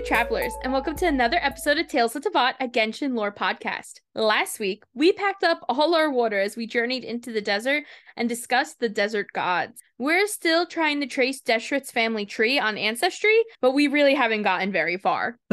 Ad Astra Travelers, and welcome to another episode of Tales of Teyvat, a Genshin lore podcast. Last week, we packed up all our water as we journeyed into the desert and discussed the desert gods. We're still trying to trace Deshret's family tree on Ancestry, but we really haven't gotten very far.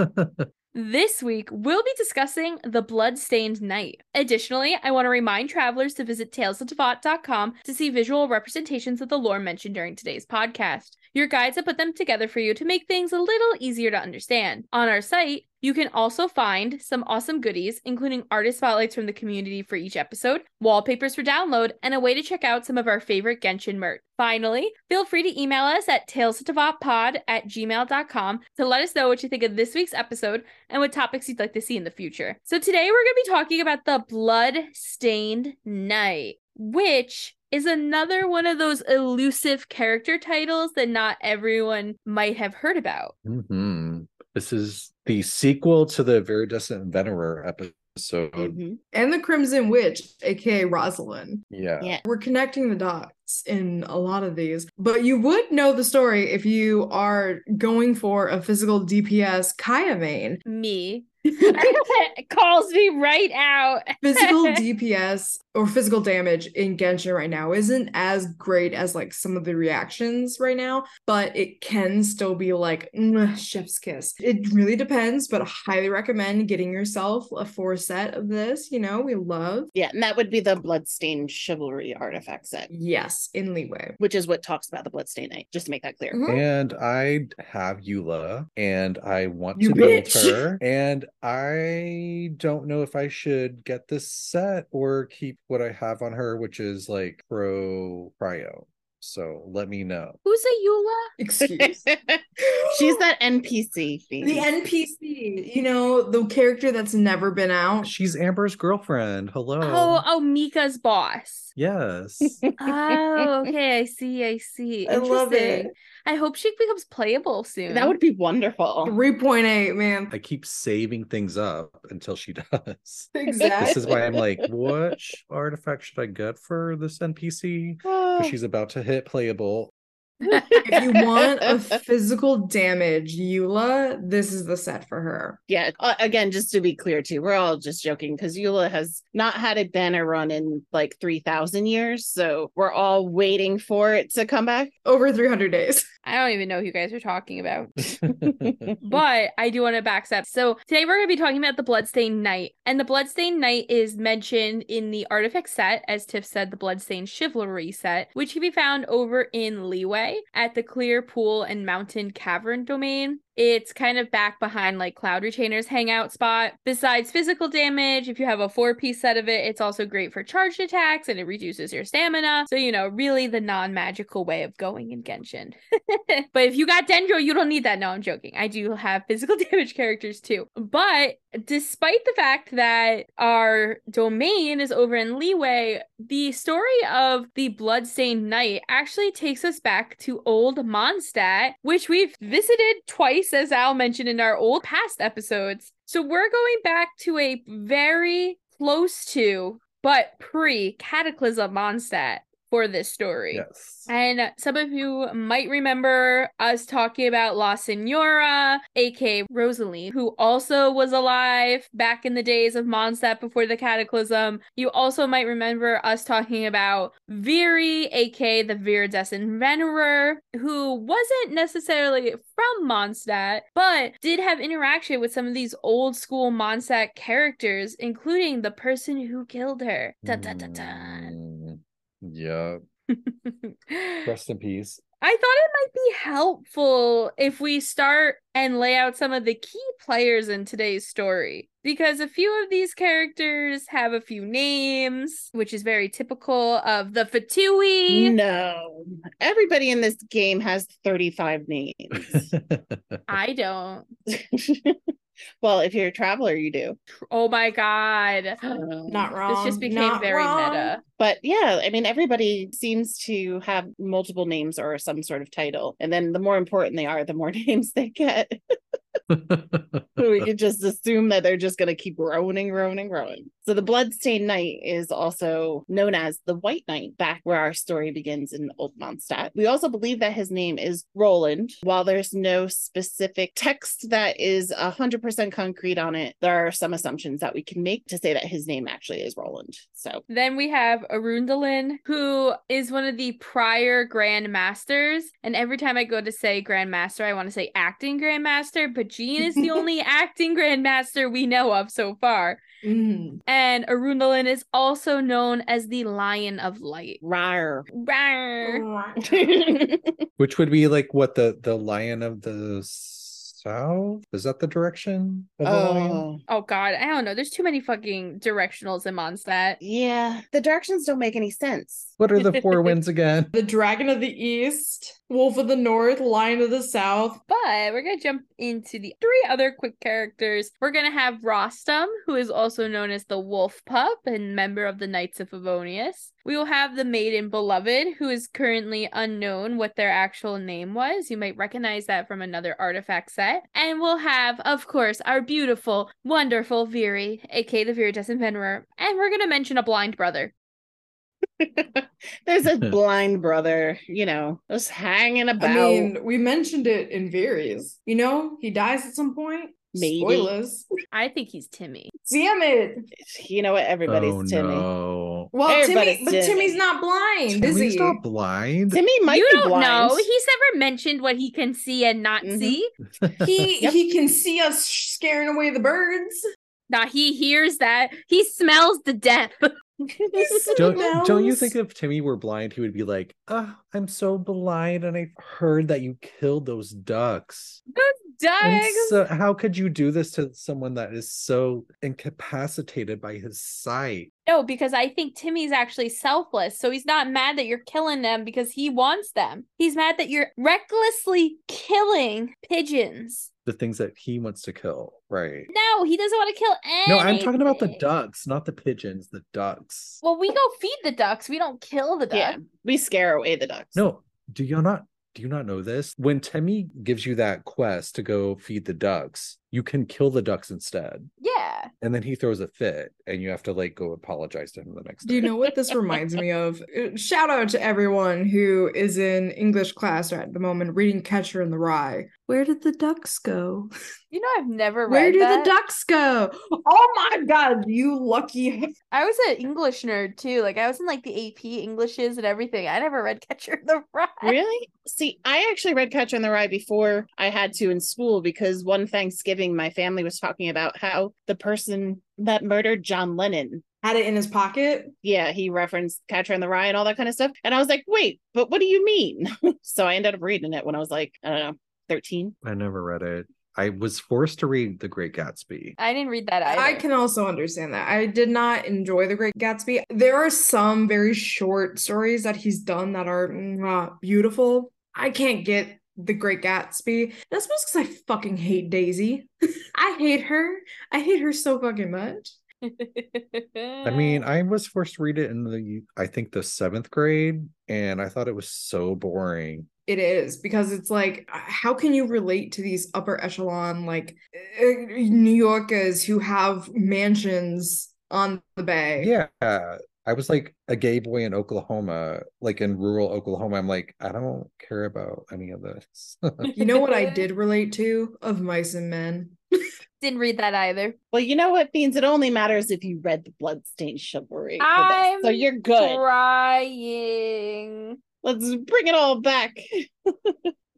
This week, we'll be discussing the Bloodstained Knight. Additionally, I want to remind travelers to visit talesofteyvat.com to see visual representations of the lore mentioned during today's podcast. Your guides have put them together for you to make things a little easier to understand. On our site, you can also find some awesome goodies, including artist spotlights from the community for each episode, wallpapers for download, and a way to check out some of our favorite Genshin merch. Finally, feel free to email us at talesofteyvatpod at gmail.com to let us know what you think of this week's episode and what topics you'd like to see in the future. So today we're going to be talking about the Blood-Stained Knight, which is another one of those elusive character titles that not everyone might have heard about. hmm This is the sequel to the Viridescent Venerer episode. Mm-hmm. And the Crimson Witch, aka Rosalind. Yeah. Yeah. We're connecting the dots in a lot of these, but you would know the story if you are going for a physical DPS Kaeya main. Me. calls me right out. Physical DPS or physical damage in Genshin right now isn't as great as like some of the reactions right now, but it can still be like "Mwah, chef's kiss. It really depends, but I highly recommend getting yourself a four set of this. You know, we love. Yeah, and that would be the Bloodstained Chivalry artifact set, Yes, in Liyue. which is what talks about the Bloodstained Knight, just to make that clear. Mhm. And I have Eula and I want You to build bitch. her. And I don't know if I should get this set or keep what I have on her, which is like pro cryo. So let me know. Who's a Eula? Excuse. She's that NPC. Fiend. the NPC, you know, the character that's never been out. She's Amber's girlfriend. Hello. Oh, oh, Mika's boss. yes. Oh, okay. I see. I see. I love it. Interesting. I hope she becomes playable soon. that would be wonderful. 3.8, man. I keep saving things up until she does. Exactly. This is why I'm like, what artifact should I get for this NPC? Because she's about to hit playable. if you want a physical damage Eula, this is the set for her. yeah. Uh, again, just to be clear, too, we're all just joking because Eula has not had a banner run in like 3,000 years. So we're all waiting for it to come back. Over 300 days. I don't even know who you guys are talking about. but I do want to backstep. So today we're going to be talking about the Bloodstained Knight. And the Bloodstained Knight is mentioned in the artifact set, as Tiff said, the Bloodstained Chivalry set, which can be found over in Liyue at the Clear Pool and Mountain Cavern domain. It's kind of back behind like Cloud Retainer's hangout spot. Besides physical damage, if you have a four piece set of it, it's also great for charged attacks and it reduces your stamina. So, you know, really the non magical way of going in Genshin. but if you got Dendro, you don't need that. No, I'm joking. I do have physical damage characters too. But despite the fact that our domain is over in Liyue, the story of the Bloodstained Knight actually takes us back to old Mondstadt, which we've visited twice, as Al mentioned in our old past episodes. So we're going back to a very close to, but pre Cataclysm Mondstadt for this story. yes. And some of you might remember us talking about La Signora, aka Rosalie, who also was alive back in the days of Mondstadt before the Cataclysm. You also might remember us talking about Viri, aka the Viridescent Venerer, who wasn't necessarily from Mondstadt, but did have interaction with some of these old school Mondstadt characters, including the person who killed her. Dun, dun, dun, yeah. Rest in peace. I thought it might be helpful if we start and lay out some of the key players in today's story. Because a few of these characters have a few names, which is very typical of the Fatui. No, everybody in this game has 35 names. I don't. well, if you're a traveler, you do. Oh my god. Um, Not wrong. This just became Not very wrong. meta. But yeah, I mean, everybody seems to have multiple names or some sort of title. And then the more important they are, the more names they get. we could just assume that they're just going to keep growing and growing and growing. So the Bloodstained Knight is also known as the White Knight, back where our story begins in Old Mondstadt. We also believe that his name is Roland. While there's no specific text that is 100% concrete on it, there are some assumptions that we can make to say that his name actually is Roland. So Then we have Arundel, who is one of the prior Grand Masters. And every time I go to say Grand Master, I want to say acting Grand Master, but Jean is the only acting grandmaster we know of so far. Mm. And Arundel is also known as the Lion of Light. rar. Rawr. Which would be like what the the lion of the south? Is that the direction of the lion? oh, Oh god, I don't know. There's too many fucking directionals in Mondstadt. yeah. The directions don't make any sense. What are the four winds again? The Dragon of the East, Wolf of the North, Lion of the South. But we're gonna jump into the three other quick characters. We're gonna have Rostam, who is also known as the Wolf Pup and member of the Knights of Favonius. We will have the Maiden Beloved, who is currently unknown what their actual name was. You might recognize that from another artifact set. And we'll have, of course, our beautiful, wonderful Viri, aka the Viridescent Venerer. And we're gonna mention a blind brother. There's a blind brother, you know, just hanging about. I mean, we mentioned it in Viri's. You know, he dies at some point. Maybe. Spoilers. I think he's Timmy. Damn it. you know what? Everybody's oh Timmy. no. Well, Everybody's Timmy, but Timmy. Timmy's not blind, is he? not blind. Timmy might you be don't blind. know. He's never mentioned what he can see and not Mhm. see. He Yep. he can see us scaring away the birds. Now he hears that. He smells the death. don't don't you think if Timmy were blind, he would be like, "Ah, I'm so blind, and I heard that you killed those ducks." And Dogs. so, how could you do this to someone that is so incapacitated by his sight? No, because I think Timmy's actually selfless. So he's not mad that you're killing them because he wants them. He's mad that you're recklessly killing pigeons. The things that he wants to kill, right? No, he doesn't want to kill anything. No, I'm talking about the ducks, not the pigeons. The ducks. Well, we go feed the ducks. We don't kill the ducks. Yeah, we scare away the ducks. No, do you not? Do you not know this? When Timmy gives you that quest to go feed the ducks, you can kill the ducks instead. Yeah. And then he throws a fit, and you have to like go apologize to him the next day. Do you know what this reminds me of? Uh, Shout out to everyone who is in English class at the moment reading Catcher in the Rye. Where did the ducks go? You know, I've never read Where did that. the ducks go? Oh my god, you lucky. I was an English nerd too. Like I was in like the AP Englishes and everything. I never read Catcher in the Rye. Really? See, I actually read Catcher in the Rye before I had to in school because one Thanksgiving my family was talking about how the person that murdered John Lennon, Had it in his pocket. yeah, he referenced Catcher in the Rye and all that kind of stuff. And I was like, wait, but what do you mean? so I ended up reading it when I was like, I don't know, 13. I never read it. I was forced to read The Great Gatsby. I didn't read that either. I can also understand that. I did not enjoy The Great Gatsby. There are some very short stories that he's done that are mwah, beautiful. I can't get The Great Gatsby. That's suppose because I fucking hate Daisy. I hate her. I hate her so fucking much. I mean, I was forced to read it in the, I think, the seventh grade, and I thought it was so boring. It is because it's like, how can you relate to these upper echelon, like uh, New Yorkers who have mansions on the bay? Yeah. I was like a gay boy in Oklahoma, like in rural Oklahoma. I'm like, I don't care about any of this. You know what I did relate to of mice and men? didn't read that either. Well, you know what, Beans? It only matters if you read the Bloodstained Chivalry. I'm. So you're good. Trying. Let's bring it all back.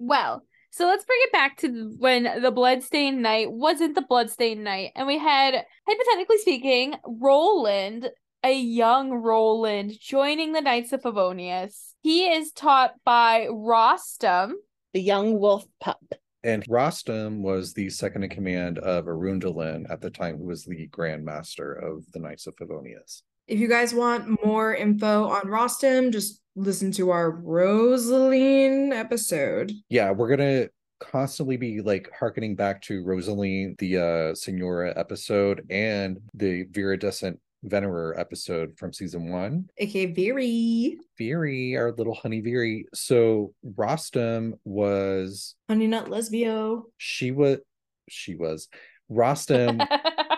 Well, so let's bring it back to when the Bloodstained Knight wasn't the Bloodstained Knight. and we had, hypothetically speaking, Roland, a young Roland, joining the Knights of Favonius. He is taught by Rostam. The young wolf pup. and Rostam was the second in command of Arundel at the time, who was the Grand Master of the Knights of Favonius. If you guys want more info on Rostam, just listen to our Rosaline episode. Yeah, we're gonna constantly be like harkening back to Rosaline, the uh Signora episode, and the Viridescent Venerer episode from season one. aka Viri. Veery, our little honey Viri. So Rostam was Honey Nut Lesbio. she was she was. Rostam,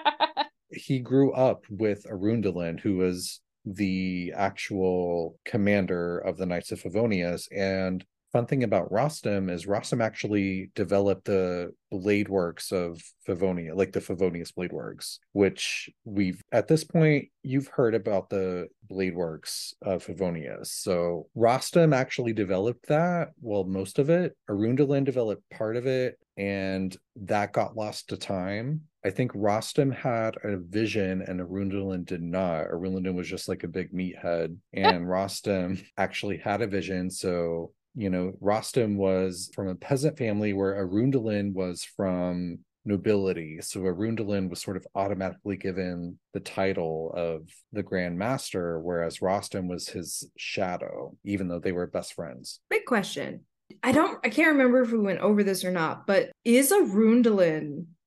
he grew up with Arundel, who was the actual commander of the Knights of Favonius. And fun thing about Rostam is Rostam actually developed the blade works of Favonia, like the Favonius blade works, which we've at this point you've heard about the blade works of Favonius. So Rostam actually developed that, well, most of it. Arundel developed part of it, and that got lost to time. I think Rostam had a vision and Arundel did not. Arundel was just like a big meathead, and Rostam actually had a vision. So you know, Rostam was from a peasant family where Arundel was from nobility. So Arundel was sort of automatically given the title of the Grand Master, whereas Rostam was his shadow, even though they were best friends. Big question. I don't I can't remember if we went over this or not, but is Arundel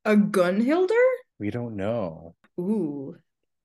a Gunnhildr? We don't know. Ooh.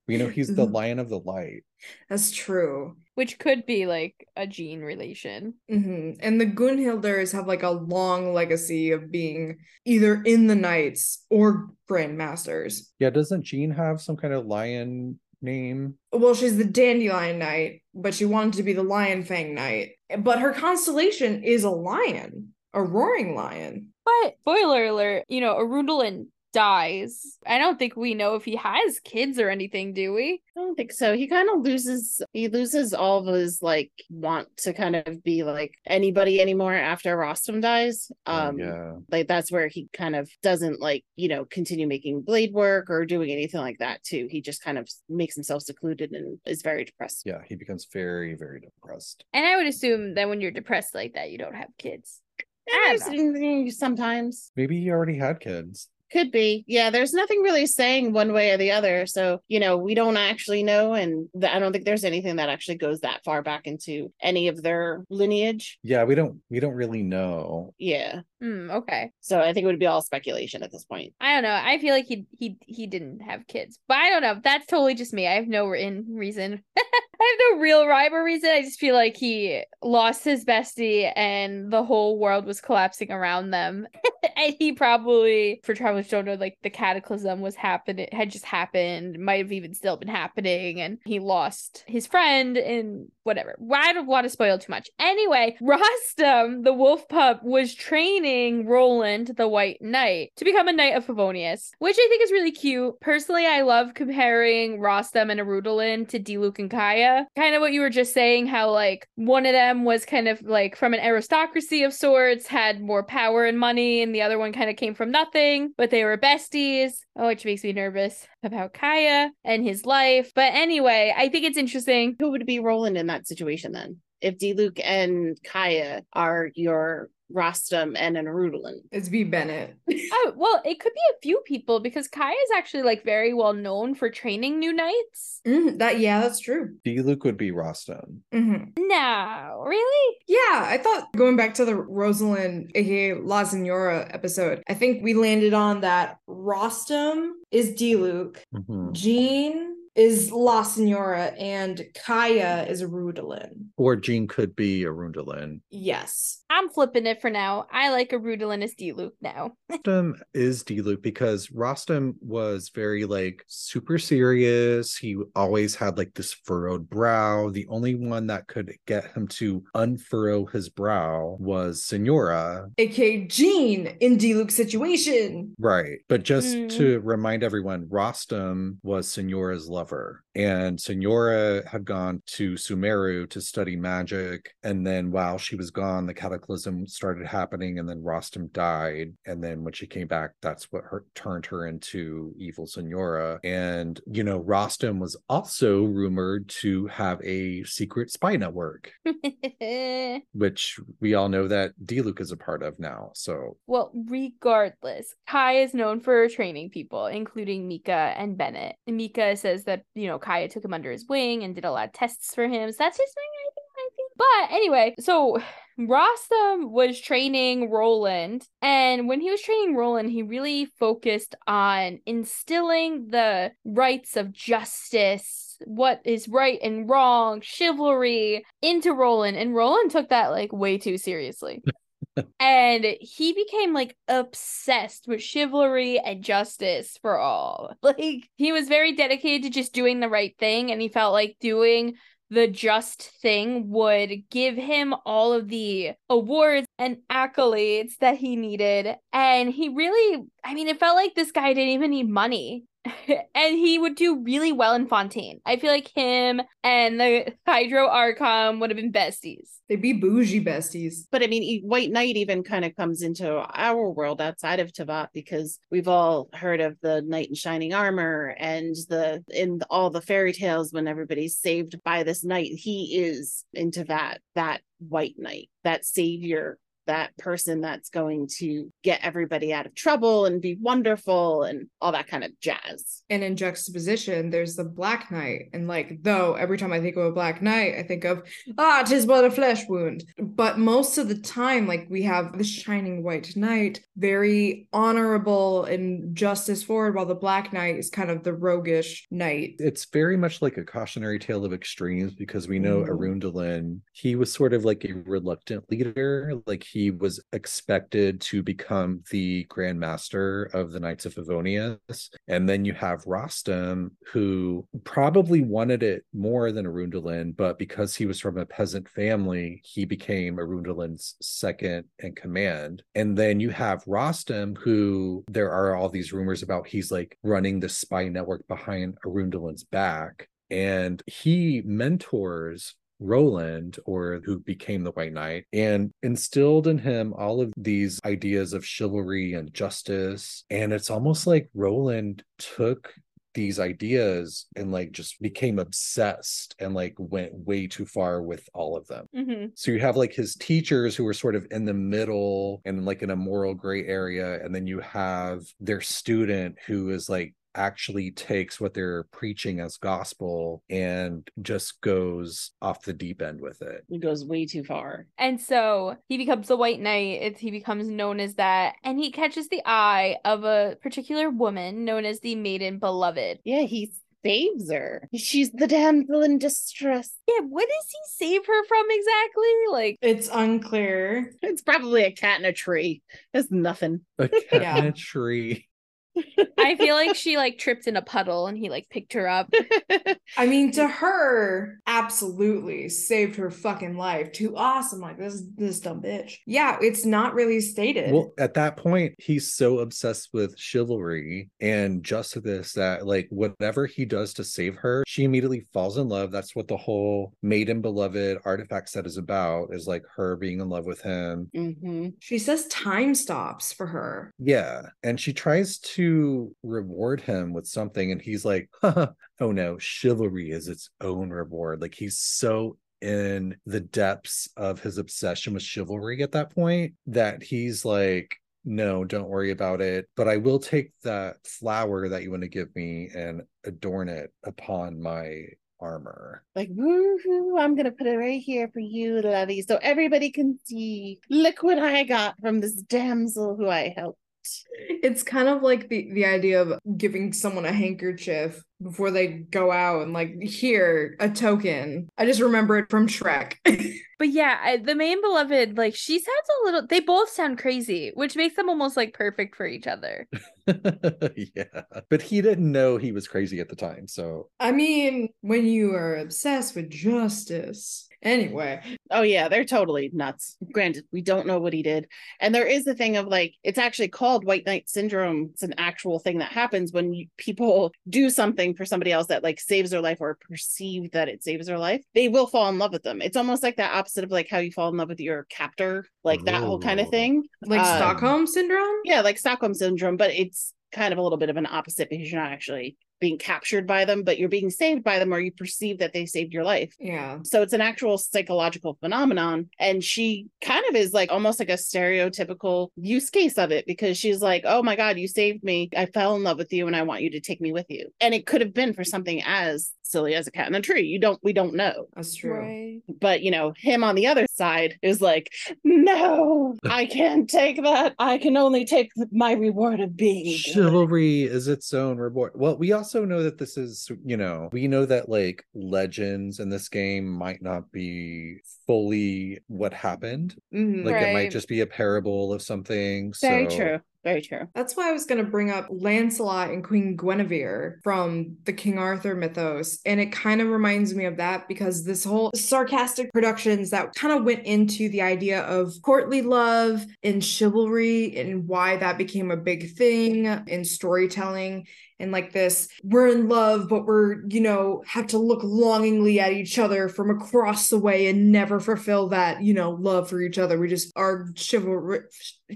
We know he's the Lion of the Light. That's true. Which could be like a Jean relation. hmm And the Gunnhildrs have like a long legacy of being either in the Knights or Grandmasters. Yeah, doesn't Jean have some kind of lion name? Well, she's the Dandelion Knight, but she wanted to be the Lion Fang Knight. But her constellation is a lion, a roaring lion. But spoiler alert, you know, Arundel dies. I don't think we know if he has kids or anything, do we? I don't think so. He kind of loses he loses all of his like want to kind of be like anybody anymore after Rostam dies. Oh, Um yeah. like that's where he kind of doesn't like, you know, continue making blade work or doing anything like that too. He just kind of makes himself secluded and is very depressed. Yeah, he becomes very, very depressed. And I would assume that when you're depressed like that, you don't have kids. I Sometimes Maybe he already had kids. Could be. Yeah, there's nothing really saying one way or the other. So, you know, we don't actually know. And th- I don't think there's anything that actually goes that far back into any of their lineage. Yeah, we don't we don't really know. Yeah. Hmm, okay. So I think it would be all speculation at this point. I don't know. I feel like he he he didn't have kids, but I don't know. That's totally just me. I have no in reason. I have no real rhyme or reason. I just feel like he lost his bestie, and the whole world was collapsing around them. and he probably, for travelers don't know, like the cataclysm was happening, had just happened, might have even still been happening, and he lost his friend and whatever. I don't want to spoil too much. Anyway, Rostam, the wolf pup, was training Roland, the White Knight, to become a Knight of Favonius, which I think is really cute. Personally, I love comparing Rostam and Arudalin to Diluc and Kaeya. Kind of what you were just saying, how like one of them was kind of like from an aristocracy of sorts, had more power and money, and the other one kind of came from nothing, but they were besties. Oh, which makes me nervous about Kaeya and his life. But anyway, I think it's interesting. Who would be Roland in that situation then? If Diluc and Kaeya are your Rostam and an Arudalin. It's B. Bennett. Oh, well, it could be a few people because Kai is actually like very well known for training new knights. Mhm, that yeah, that's true. Diluc would be Rostam. hmm No, really? Yeah, I thought going back to the Rosalind, aka La Signora episode, I think we landed on that Rostam is Diluc, Mhm. Jean is La Signora, and Kaeya is Arudalin. Or Jean could be Arundel. Yes. I'm flipping it for now. I like Arudalin as Diluc now. Rostam is Diluc because Rostam was very like super serious. He always had like this furrowed brow. The only one that could get him to unfurrow his brow was Signora. aka Jean in Diluc's situation. Right. But just Mm. to remind everyone, Rostam was Signora's lover cover and Signora had gone to Sumeru to study magic. And then while she was gone, the cataclysm started happening. And then Rostam died. And then when she came back, that's what her, turned her into evil Signora. And, you know, Rostam was also rumored to have a secret spy network, which we all know that Diluc is a part of now. So well, regardless, Kai is known for training people, including Mika and Bennett. Mika says that, you know, Kaeya took him under his wing and did a lot of tests for him. So that's. I think. But anyway, so Rostam um, was training Roland, and when he was training Roland, he really focused on instilling the rights of justice, what is right and wrong, chivalry into Roland, and Roland took that like way too seriously. and he became like obsessed with chivalry and justice for all. Like he was very dedicated to just doing the right thing and he felt like doing the just thing would give him all of the awards and accolades that he needed. And he really, I mean, it felt like this guy didn't even need money. and he would do really well in Fontaine. I feel like him and the Hydro Archon would have been besties. They'd be bougie besties. But I mean, White Knight even kind of comes into our world outside of Teyvat because we've all heard of the knight in shining armor and the in all the fairy tales when everybody's saved by this knight. He is in Teyvat, that White Knight, that savior that person that's going to get everybody out of trouble and be wonderful and all that kind of jazz. And in juxtaposition, there's the Black Knight. And like, though every time I think of a Black Knight, I think of, ah, tis but a flesh wound. But most of the time, like, we have the Shining White Knight, very honorable and justice forward, while the Black Knight is kind of the roguish knight. It's very much like a cautionary tale of extremes because we know Mm. Arundel, he was sort of like a reluctant leader. Like he was expected to become the Grand Master of the Knights of Favonius. And then you have Rostam, who probably wanted it more than Arundelin, but because he was from a peasant family, he became Arundelin's second in command. And then you have Rostam, who there are all these rumors about he's like running the spy network behind Arundelin's back. And he mentors Roland, or who became the White Knight, and instilled in him all of these ideas of chivalry and justice. And it's almost like Roland took these ideas and like just became obsessed and like went way too far with all of them. hmm So you have like his teachers who are sort of in the middle and like in a moral gray area. And then you have their student who is like actually takes what they're preaching as gospel and just goes off the deep end with it. It goes way too far. And so he becomes the White Knight. It's, he becomes known as that. And he catches the eye of a particular woman known as the Maiden Beloved. Yeah, he saves her. She's the damsel in distress. Yeah, what does he save her from exactly? Like, It's unclear. It's probably a cat in a tree. It's nothing. A cat Yeah. in a tree. I feel like she like tripped in a puddle and he like picked her up. I mean, to her, absolutely saved her fucking life. Too awesome. Like this, this dumb bitch. Yeah, it's not really stated. Well, at that point, he's so obsessed with chivalry and justice that, like, whatever he does to save her, she immediately falls in love. That's what the whole maiden beloved artifact set is about, is like her being in love with him. hmm she says time stops for her. Yeah. And she tries to reward him with something, and he's like, oh no, chivalry is its own reward. Like, he's so in the depths of his obsession with chivalry at that point that he's like, no, don't worry about it. But I will take that flower that you want to give me and adorn it upon my armor. Like, woohoo, I'm gonna put it right here for you, Lovey, so everybody can see. Look what I got from this damsel who I helped. It's kind of like the the idea of giving someone a handkerchief before they go out and like here a token. I just remember it from Shrek. But yeah, I, the main beloved, like she sounds a little. They both sound crazy, which makes them almost like perfect for each other. yeah. But he didn't know he was crazy at the time. So I mean, when you are obsessed with justice. Anyway, Oh yeah, they're totally nuts. Granted, we don't know what he did. And there is the thing of like it's actually called white knight syndrome. It's an actual thing that happens when you, people do something for somebody else that like saves their life or perceive that it saves their life. They will fall in love with them. It's almost like the opposite of like how you fall in love with your captor, like that whole kind of thing. like Um, Stockholm syndrome? Yeah, like Stockholm syndrome, but it's kind of a little bit of an opposite because you're not actually being captured by them, but you're being saved by them or you perceive that they saved your life. Yeah. So it's an actual psychological phenomenon. And she kind of is like almost like a stereotypical use case of it because she's like, oh my God, you saved me. I fell in love with you and I want you to take me with you. And it could have been for something as silly as a cat in a tree. You don't, we don't know. That's true. But, you know, him on the other side is like, no, I can't take that. I can only take my reward of being good." chivalry is its own reward. Well, we also also know that this is, you know, we know that like legends in this game might not be fully what happened. Mhm. Like it might just be a parable of something. Very so- true. Very true. That's why I was going to bring up Lancelot and Queen Guinevere from the King Arthur mythos. And it kind of reminds me of that because this whole sarcastic productions that kind of went into the idea of courtly love and chivalry and why that became a big thing in storytelling. And like this, we're in love, but we're, you know, have to look longingly at each other from across the way and never fulfill that, you know, love for each other. We just are chivalry,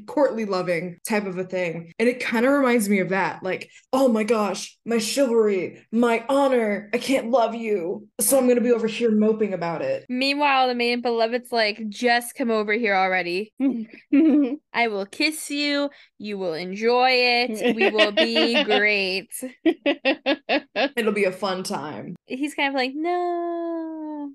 courtly loving type of a thing. And it kind of reminds me of that. Like, oh my gosh, my chivalry, my honor, I can't love you. So I'm going to be over here moping about it. Meanwhile, the main beloved's like, just come over here already. I will kiss you. You will enjoy it. We will be great. It'll be a fun time. He's kind of like, no.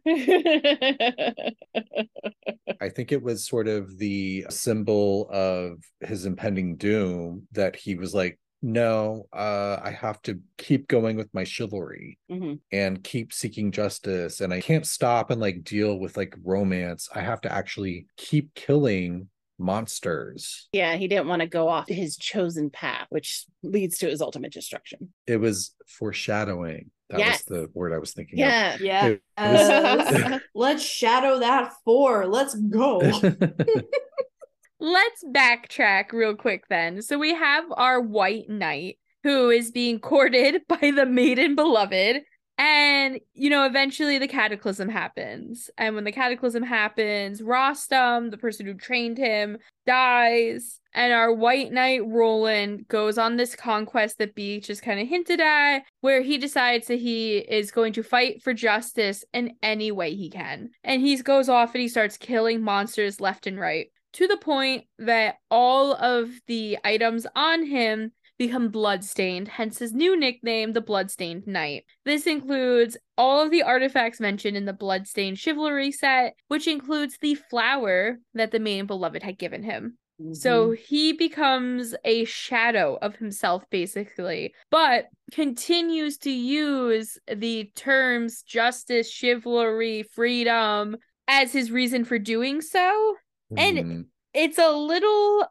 I think it was sort of the symbol of his impending doom that he was like, no, uh, I have to keep going with my chivalry Mhm. and keep seeking justice. And I can't stop and like deal with like romance. I have to actually keep killing monsters. Yeah, he didn't want to go off his chosen path, which leads to his ultimate destruction. It was foreshadowing. That Yes. was the word I was thinking Yeah. Yeah. It was- Let's shadow that four. Let's go. Let's backtrack real quick then. So we have our white knight who is being courted by the maiden beloved. And, you know, eventually the cataclysm happens. And when the cataclysm happens, Rostam, the person who trained him, dies. And our white knight, Roland, goes on this conquest that Beach just kind of hinted at, where he decides that he is going to fight for justice in any way he can. And he goes off and he starts killing monsters left and right to the point that all of the items on him become bloodstained, hence his new nickname, the Bloodstained Knight. This includes all of the artifacts mentioned in the Bloodstained Chivalry set, which includes the flower that the main beloved had given him. So he becomes a shadow of himself, basically, but continues to use the terms justice, chivalry, freedom as his reason for doing so. And- Mhm. It's a little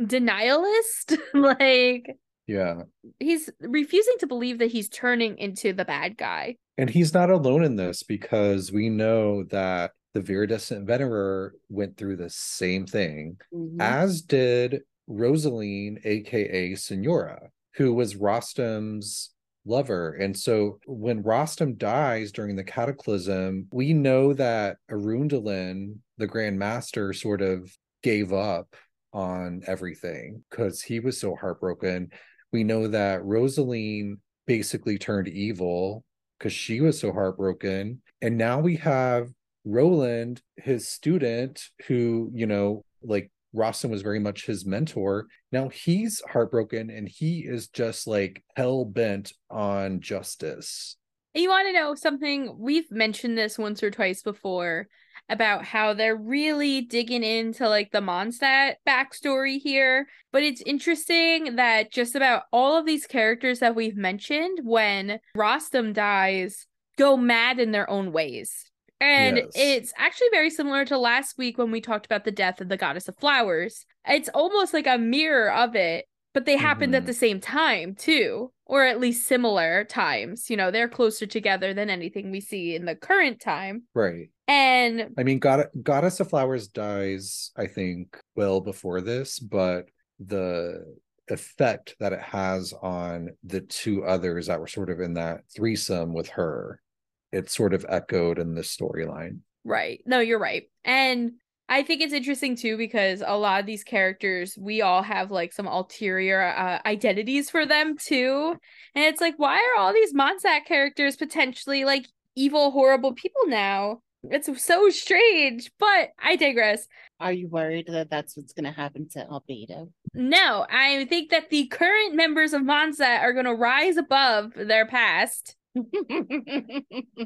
denialist. like, yeah. he's refusing to believe that he's turning into the bad guy. And he's not alone in this because we know that the Viridescent Venerer went through the same thing, Mhm. as did Rosaline, aka Signora, who was Rostam's lover. And so when Rostam dies during the cataclysm, we know that Arundel, the Grand Master, sort of gave up on everything because he was so heartbroken. We know that Rosaline basically turned evil because she was so heartbroken. And now we have Roland, his student, who, you know, like Rostam was very much his mentor. Now he's heartbroken and he is just like hell bent on justice. You want to know something? We've mentioned this once or twice before about how they're really digging into like the Mondstadt backstory here. But it's interesting that just about all of these characters that we've mentioned, when Rostam dies, go mad in their own ways. And Yes. it's actually very similar to last week when we talked about the death of the goddess of flowers. It's almost like a mirror of it, but they happened at Mhm. the same time too, or at least similar times. You know, they're closer together than anything we see in the current time. Right. And I mean, God- Goddess of Flowers dies, I think, well before this, but the effect that it has on the two others that were sort of in that threesome with her, it sort of echoed in this storyline. Right. No, you're right. And I think it's interesting too because a lot of these characters, we all have like some ulterior uh, identities for them too. And it's like, why are all these Mondstadt characters potentially like evil, horrible people now? It's so strange, but I digress. Are you worried that that's what's going to happen to Albedo? No, I think that the current members of Mondstadt are going to rise above their past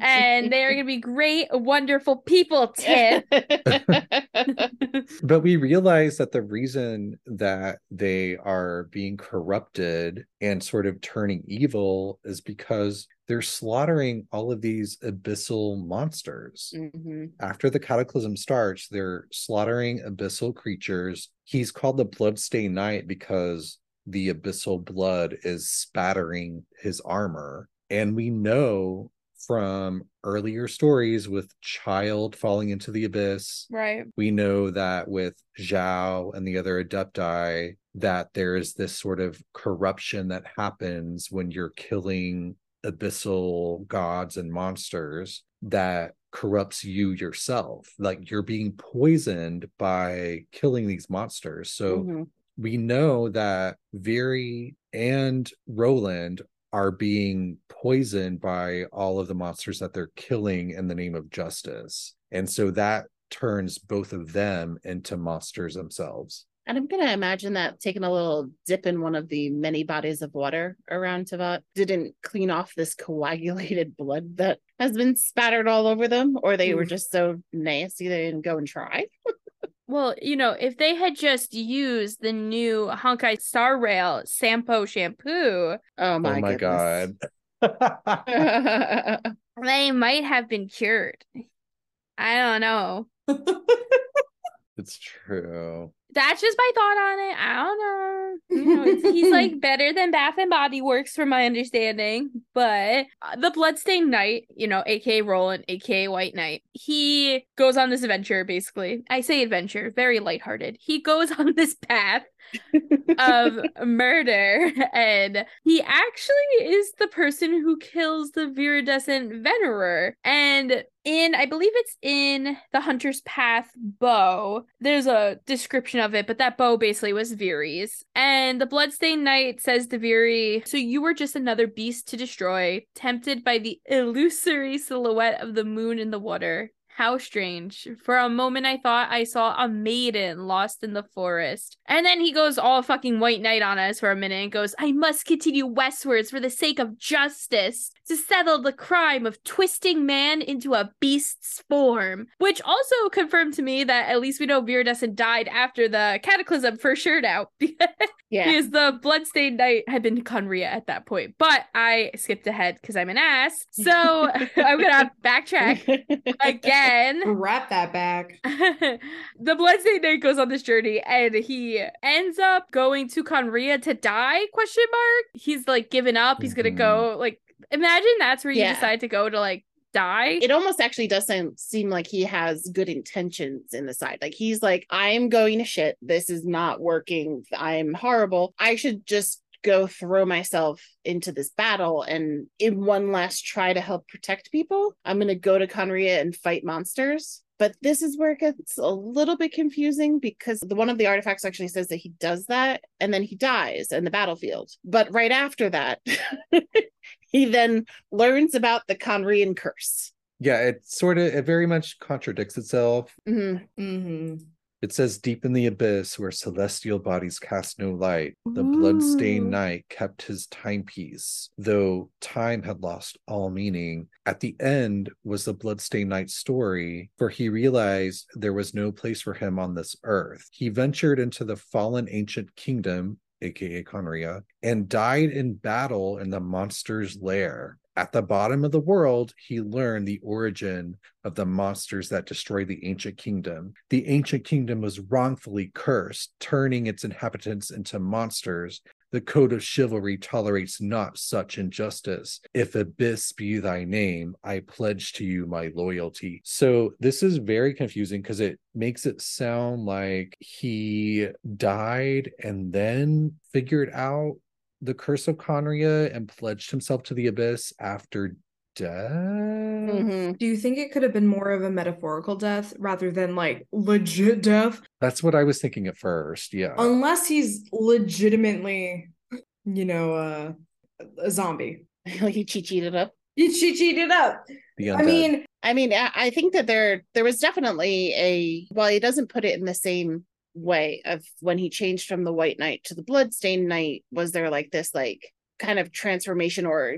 and they are going to be great, wonderful people, Tiff. But we realize that the reason that they are being corrupted and sort of turning evil is because they're slaughtering all of these abyssal monsters. Mhm. After the cataclysm starts, they're slaughtering abyssal creatures. He's called the Bloodstained Knight because the abyssal blood is spattering his armor. And we know from earlier stories with Childe falling into the abyss, right. we know that with Xiao and the other adepti, that there is this sort of corruption that happens when you're killing abyssal gods and monsters that corrupts you yourself. Like you're being poisoned by killing these monsters. So Mhm. we know that Viri and Roland are being poisoned by all of the monsters that they're killing in the name of justice. And so that turns both of them into monsters themselves. And I'm gonna imagine that taking a little dip in one of the many bodies of water around Teyvat didn't clean off this coagulated blood that has been spattered all over them, or they were mm. just so nasty they didn't go and try. Well, you know, if they had just used the new Honkai Star Rail Sampo shampoo, Oh, oh my, oh my goodness. god. they might have been cured. I don't know. it's true. That's just my thought on it. I don't know. You know, he's like better than Bath and Body Works, from my understanding. But uh, the Bloodstained Knight, you know, aka Roland, aka White Knight, he goes on this adventure. Basically, I say adventure, very lighthearted. He goes on this path of murder, and he actually is the person who kills the viridescent Venerer. And in, I believe it's in the Hunter's Path bow, there's a description of it, but that bow basically was Viri's. And the Bloodstained Knight says to Viri, So you were just another beast to destroy, tempted by the illusory silhouette of the moon in the water. How strange. For a moment, I thought I saw a maiden lost in the forest. And then he goes all fucking white knight on us for a minute and goes, I must continue westwards for the sake of justice to settle the crime of twisting man into a beast's form. Which also confirmed to me that at least we know Viridescent died after the cataclysm for sure now. Yeah. because the bloodstained knight had been to Khaenri'ah at that point. But I skipped ahead because I'm an ass. So I'm gonna backtrack again. Wrap that back. the bloodstained knight goes on this journey and he ends up going to Khaenri'ah to die question mark he's like given up he's gonna Mhm. go like imagine that's where you Yeah. decide to go to like die it almost actually doesn't seem like he has good intentions in the side. Like he's like, I'm going to shit. This is not working. I'm horrible. I should just go throw myself into this battle and in one last try to help protect people. I'm gonna go to Khaenri'ah and fight monsters. But this is where it gets a little bit confusing because the one of the artifacts actually says that he does that and then he dies in the battlefield. But right after that, he then learns about the Conrian curse. Yeah, it sort of it very much contradicts itself. Mhm. hmm It says deep in the abyss where celestial bodies cast no light, the blood-stained knight kept his timepiece, though time had lost all meaning. At the end was the blood-stained knight's story, for he realized there was no place for him on this earth. He ventured into the fallen ancient kingdom, aka Khaenri'ah, and died in battle in the monster's lair. At the bottom of the world, he learned the origin of the monsters that destroyed the ancient kingdom. The ancient kingdom was wrongfully cursed, turning its inhabitants into monsters. The code of chivalry tolerates not such injustice. If abyss be thy name, I pledge to you my loyalty. So this is very confusing because it makes it sound like he died and then figured out the curse of Khaenri'ah and pledged himself to the abyss after death. Mhm. Do you think it could have been more of a metaphorical death rather than like legit death? That's what I was thinking at first. Yeah. Unless he's legitimately, you know, uh, a zombie. he cheat cheated up. He she cheated up. I mean, I mean, I, I think that there there was definitely a well, he doesn't put it in the same way of when he changed from the white knight to the bloodstained knight. Was there like this like kind of transformation or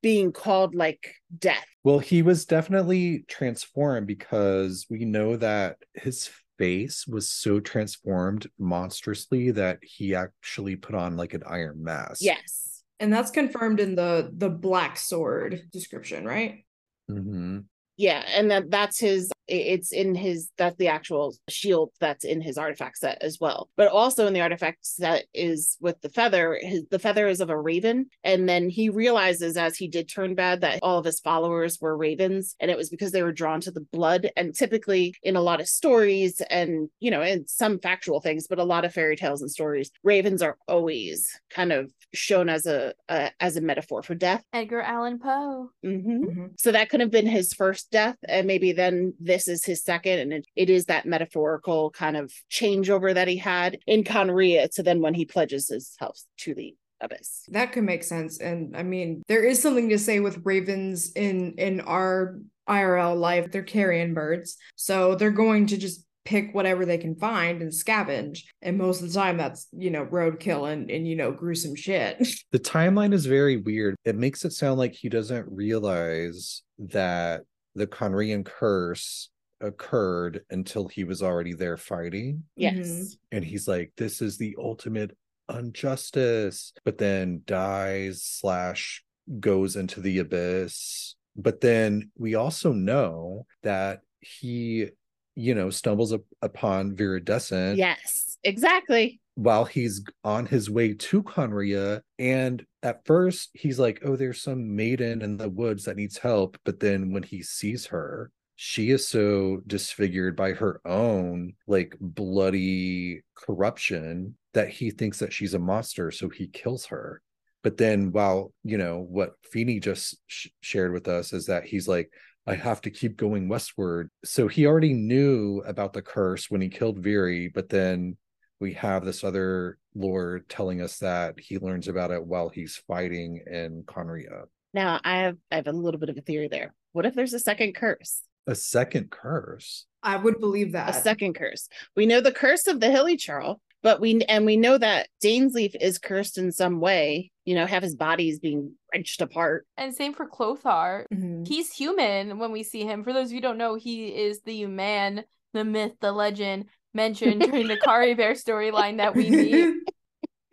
being called like death. Well, he was definitely transformed because we know that his face was so transformed monstrously that he actually put on like an iron mask. Yes. And that's confirmed in the the black sword description, right? hmm Yeah, and that that's his it's in his that's the actual shield that's in his artifact set as well. But also in the artifact set is with the feather, his the feather is of a raven and then he realizes as he did turn bad that all of his followers were ravens and it was because they were drawn to the blood and typically in a lot of stories and you know in some factual things but a lot of fairy tales and stories ravens are always kind of shown as a, a as a metaphor for death. Edgar Allan Poe. Mhm. Mhm. So that could have been his first death, and maybe then this is his second, and it, it is that metaphorical kind of changeover that he had in Khaenri'ah to then when he pledges his health to the abyss. That could make sense. And I mean, there is something to say with ravens in in our IRL life. They're carrion birds. So they're going to just pick whatever they can find and scavenge. And most of the time that's, you know, roadkill and and you know, gruesome shit. The timeline is very weird. It makes it sound like he doesn't realize that the Conrian curse occurred until he was already there fighting. Yes. Mhm. And he's like, this is the ultimate injustice, but then dies slash goes into the abyss. But then we also know that he, you know, stumbles up upon Viridescent Yes, exactly. While he's on his way to Khaenri'ah. And at first, he's like, Oh, there's some maiden in the woods that needs help. But then when he sees her, she is so disfigured by her own like bloody corruption that he thinks that she's a monster. So he kills her. But then, while you know what Feeny just sh- shared with us is that he's like, I have to keep going westward. So he already knew about the curse when he killed Viri, but then we have this other lore telling us that he learns about it while he's fighting in Khaenri'ah. Now I have I have a little bit of a theory there. What if there's a second curse? A second curse. I would believe that. A second curse. We know the curse of the Hilichurl, but we and we know that Dainsleif is cursed in some way. You know, have his bodies being wrenched apart. And same for Chlothar. Mhm. He's human when we see him. For those of you who don't know, he is the man, the myth, the legend mentioned during the Caribert storyline that we meet.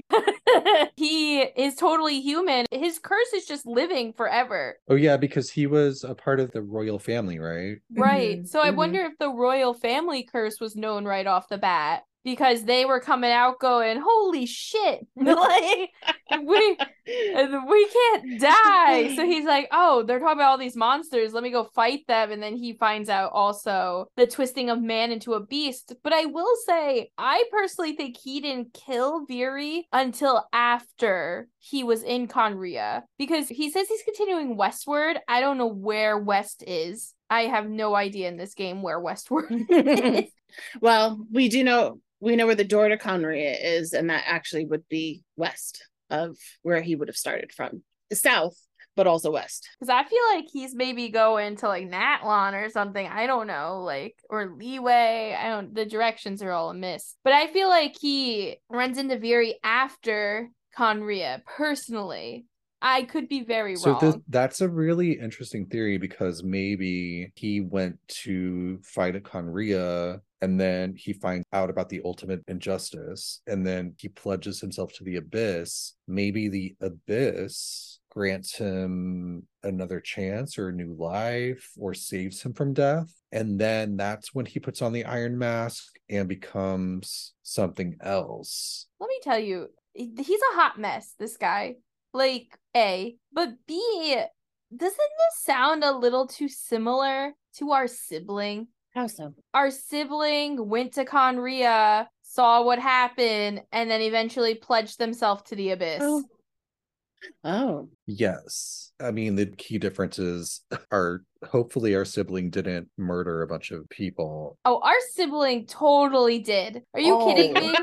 he is totally human. His curse is just living forever. Oh yeah, because he was a part of the royal family, right? Right. Mhm, So I mhm. wonder if the royal family curse was known right off the bat because they were coming out going, "Holy shit!" like we we can't die. So he's like, "Oh, they're talking about all these monsters. Let me go fight them." And then he finds out also the twisting of man into a beast. But I will say, I personally think he didn't kill Viri until after he was in Khaenri'ah because he says he's continuing westward. I don't know where west is. I have no idea in this game where westward is. well, we do know we know where the door to Khaenri'ah is, and that actually would be west of where he would have started from. South, but also west. Because I feel like he's maybe going to like Natlan or something. I don't know, like or Liyue. I don't. The directions are all amiss. But I feel like he runs into Viri after Khaenri'ah. Personally, I could be very So wrong. this, that's a really interesting theory because maybe he went to fight at Khaenri'ah and then he finds out about the ultimate injustice and then he pledges himself to the abyss. Maybe the abyss grants him another chance or a new life or saves him from death. And then that's when he puts on the iron mask and becomes something else. Let me tell you, he's a hot mess. This guy, like a, but b. Doesn't this sound a little too similar to our sibling? How so? our sibling went to Khaenri'ah, saw what happened, and then eventually pledged themselves to the abyss. Oh. Oh, Yes. I mean, the key differences are hopefully our sibling didn't murder a bunch of people. Oh, our sibling totally did. Are you kidding Oh. me?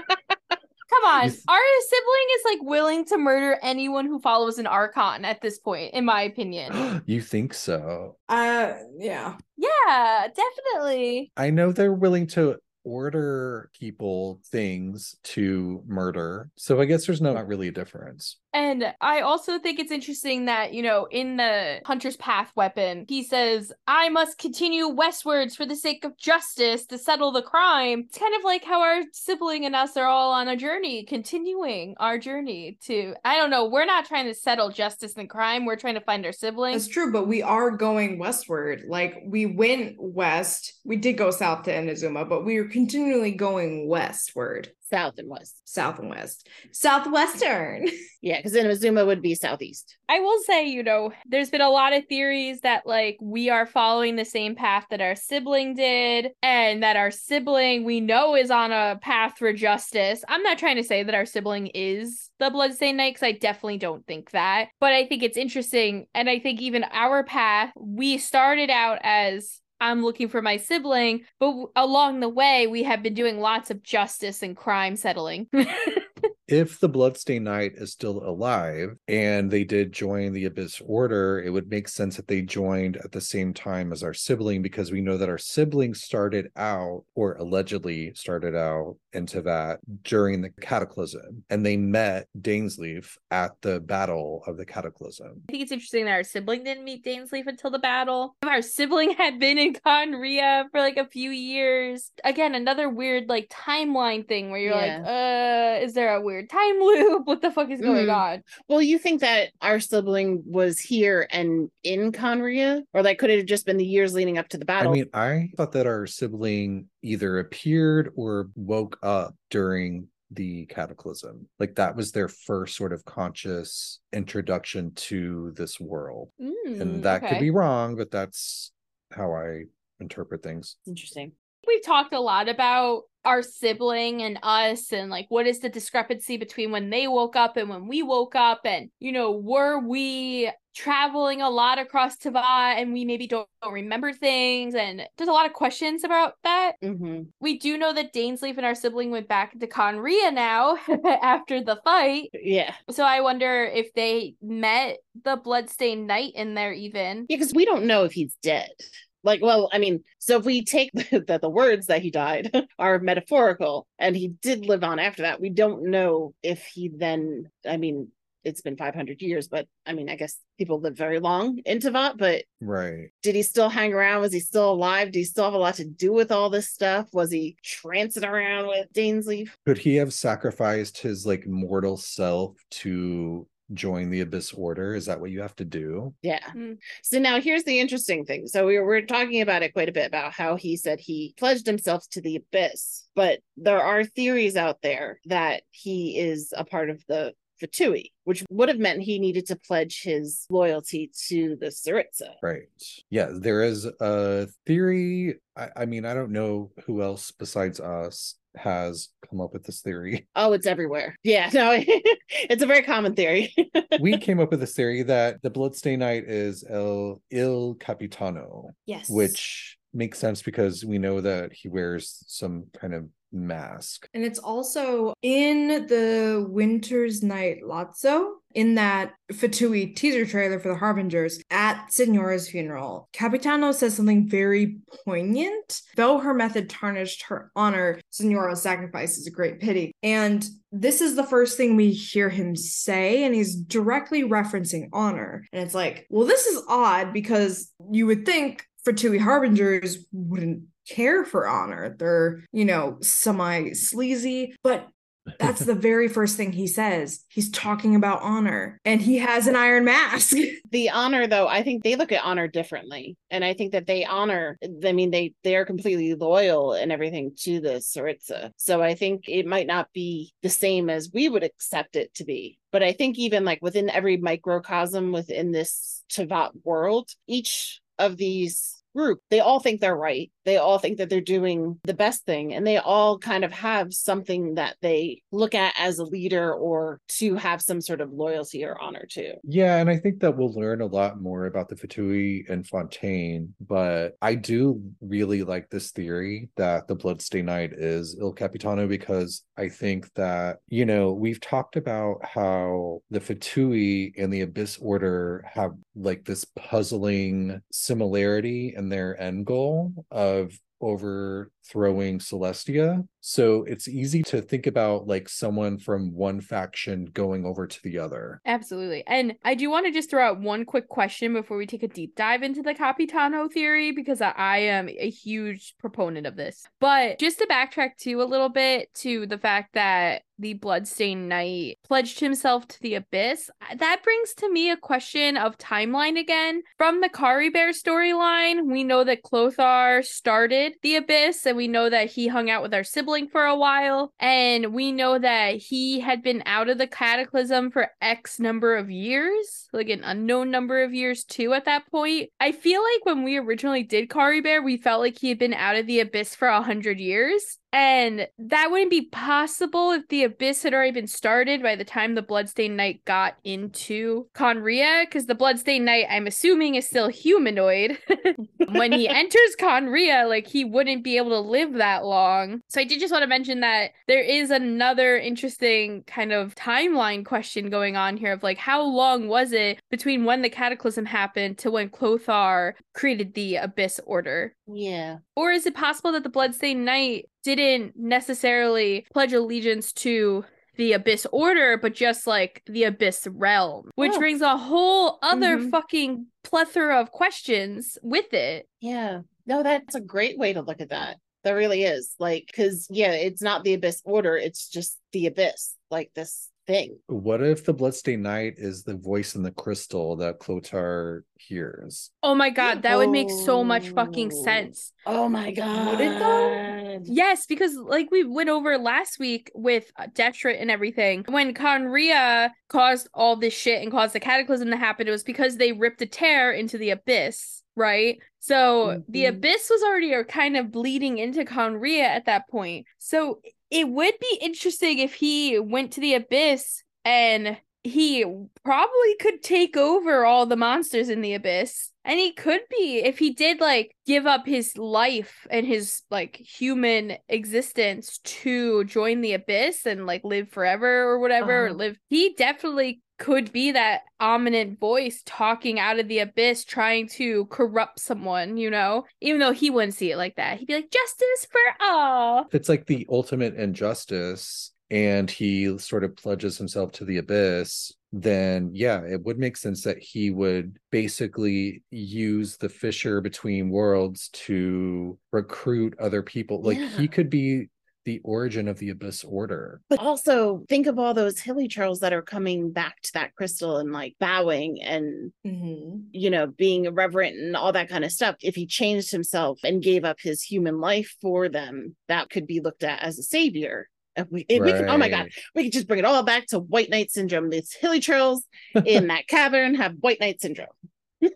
Come on. Our sibling is like willing to murder anyone who follows an archon at this point, in my opinion. you think so? Uh yeah. yeah, definitely. I know they're willing to order people things to murder. So I guess there's no, not really a difference. And I also think it's interesting that, you know, in the Hunter's Path weapon, he says, I must continue westwards for the sake of justice to settle the crime. It's kind of like how our sibling and us are all on a journey, continuing our journey to, I don't know, we're not trying to settle justice and crime. We're trying to find our sibling. That's true, but we are going westward. Like we went west. We did go south to Inazuma, but we are continually going westward. South and west. South and west. Southwestern. Yeah, because Inazuma would be southeast. I will say, you know, there's been a lot of theories that like we are following the same path that our sibling did, and that our sibling we know is on a path for justice. I'm not trying to say that our sibling is the Bloodstained Knight, because I definitely don't think that. But I think it's interesting, and I think even our path, we started out as I'm looking for my sibling, but along the way, we have been doing lots of justice and crime settling. if the Bloodstained Knight is still alive and they did join the Abyss Order, it would make sense that they joined at the same time as our sibling because we know that our sibling started out, or allegedly started out, into that during the Cataclysm, and they met Dainsleif at the Battle of the Cataclysm. I think it's interesting that our sibling didn't meet Dainsleif until the battle. If our sibling had been in Khaenri'ah for like a few years. Again, another weird like timeline thing where you're Yeah. like, uh, is there a weird time loop? What the fuck is going Mm. on? Well, you think that our sibling was here and in Khaenri'ah? Or that could have just been the years leading up to the battle? I mean, I thought that our sibling either appeared or woke up during the cataclysm. Like that was their first sort of conscious introduction to this world. Mm, and that could be wrong, but that's how I interpret things. Interesting. we've talked a lot about our sibling and us and like what is the discrepancy between when they woke up and when we woke up? And you know were we traveling a lot across Teyvat and we maybe don't, don't remember things? And there's a lot of questions about that. Hmm we do know that Dainsleif and our sibling went back to Khaenri'ah now after the fight. Yeah. so I wonder if they met the bloodstained knight in there even. Yeah, because we don't know if he's dead. Like, well, I mean, so if we take that the words that he died are metaphorical and he did live on after that, we don't know if he then, I mean, it's been 500 years, but I mean, I guess people live very long in Teyvat, but Right. did he still hang around? Was he still alive? Do he still have a lot to do with all this stuff? Was he trancing around with Dainsleif? Could he have sacrificed his like mortal self to join the Abyss Order? Is that what you have to do? Yeah. Mm. So now here's the interesting thing. So we were, we we're talking about it quite a bit about how he said he pledged himself to the abyss, but there are theories out there that he is a part of the Fatui, which would have meant he needed to pledge his loyalty to the Tsaritsa. Right. Yeah, there is a theory. I, I mean, I don't know who else besides us has come up with this theory. Oh, it's everywhere. Yeah, no, it's a very common theory. we came up with this theory that the Bloodstained Knight is El Il Capitano, Yes. which makes sense because we know that he wears some kind of mask. And it's also in the Winter's Night Lazzo, in that Fatui teaser trailer for the Harbingers at Signora's funeral. Capitano says something very poignant. Though her method tarnished her honor, Signora's sacrifice is a great pity. And this is the first thing we hear him say, and he's directly referencing honor. And it's like, well, this is odd because you would think Fatui Harbingers wouldn't care for honor. They're, you know, semi sleazy, but that's the very first thing he says. He's talking about honor and he has an iron mask. the honor though i think they look at honor differently and i think that they honor i mean they they are completely loyal and everything to the Tsaritsa so i think it might not be the same as we would accept it to be but i think even like within every microcosm within this Teyvat world each of these group they all think they're right. They all think that they're doing the best thing and they all kind of have something that they look at as a leader or to have some sort of loyalty or honor to. Yeah, and I think that we'll learn a lot more about the Fatui and Fontaine, but I do really like this theory that the Bloodstained Knight is Il Capitano because I think that, you know, we've talked about how the Fatui and the Abyss Order have like this puzzling similarity their end goal of overthrowing Celestia. So it's easy to think about like someone from one faction going over to the other. Absolutely. And I do want to just throw out one quick question before we take a deep dive into the Capitano theory because I, am a huge proponent of this. But just to backtrack too a little bit to the fact that the Bloodstained Knight pledged himself to the Abyss. That brings to me a question of timeline again. From the Caribert storyline, we know that Chlothar started the Abyss, and we know that he hung out with our sibling for a while, and we know that he had been out of the Cataclysm for X number of years, like an unknown number of years too at that point. I feel like when we originally did Caribert, we felt like he had been out of the Abyss for a hundred years. And that wouldn't be possible if the abyss had already been started by the time the Bloodstained Knight got into Khaenri'ah, because the Bloodstained Knight, I'm assuming, is still humanoid. when he enters Khaenri'ah, like he wouldn't be able to live that long. So I did just want to mention that there is another interesting kind of timeline question going on here of like how long was it between when the cataclysm happened to when Chlothar created the Abyss Order? Yeah. Or is it possible that the Bloodstained Knight didn't necessarily pledge allegiance to the Abyss Order, but just like the Abyss Realm, which Oh. brings a whole other Mhm. fucking plethora of questions with it. Yeah. No, that's a great way to look at that. That really is. Like, because, yeah, it's not the Abyss Order, it's just the Abyss, like this thing. What if the Bloodstained Knight is the voice in the crystal that Chlothar hears? Oh my god, that would make so much fucking Oh. sense. Oh my God. Would it though? Yes, because like we went over last week with Deshret and everything, when Khaenri'ah caused all this shit and caused the cataclysm to happen, it was because they ripped a tear into the abyss, right? So the Mhm. abyss was already kind of bleeding into Khaenri'ah at that point. So it would be interesting if he went to the abyss and he probably could take over all the monsters in the abyss and he could be if he did like give up his life and his like human existence to join the abyss and like live forever or whatever or Uh-huh. live he definitely could be that ominous voice talking out of the abyss trying to corrupt someone you know even though he wouldn't see it like that he'd be like justice for all If it's like the ultimate injustice and he sort of pledges himself to the abyss, then yeah, it would make sense that he would basically use the fissure between worlds to recruit other people. Like Yeah. he could be the origin of the abyss order. But also think of all those Hilichurls that are coming back to that crystal and like bowing and Mhm. you know being irreverent and all that kind of stuff. If he changed himself and gave up his human life for them, that could be looked at as a savior. And we, and we can, oh my god, we could just bring it all back to White Knight syndrome. These Hilichurls in that cavern have White Knight syndrome.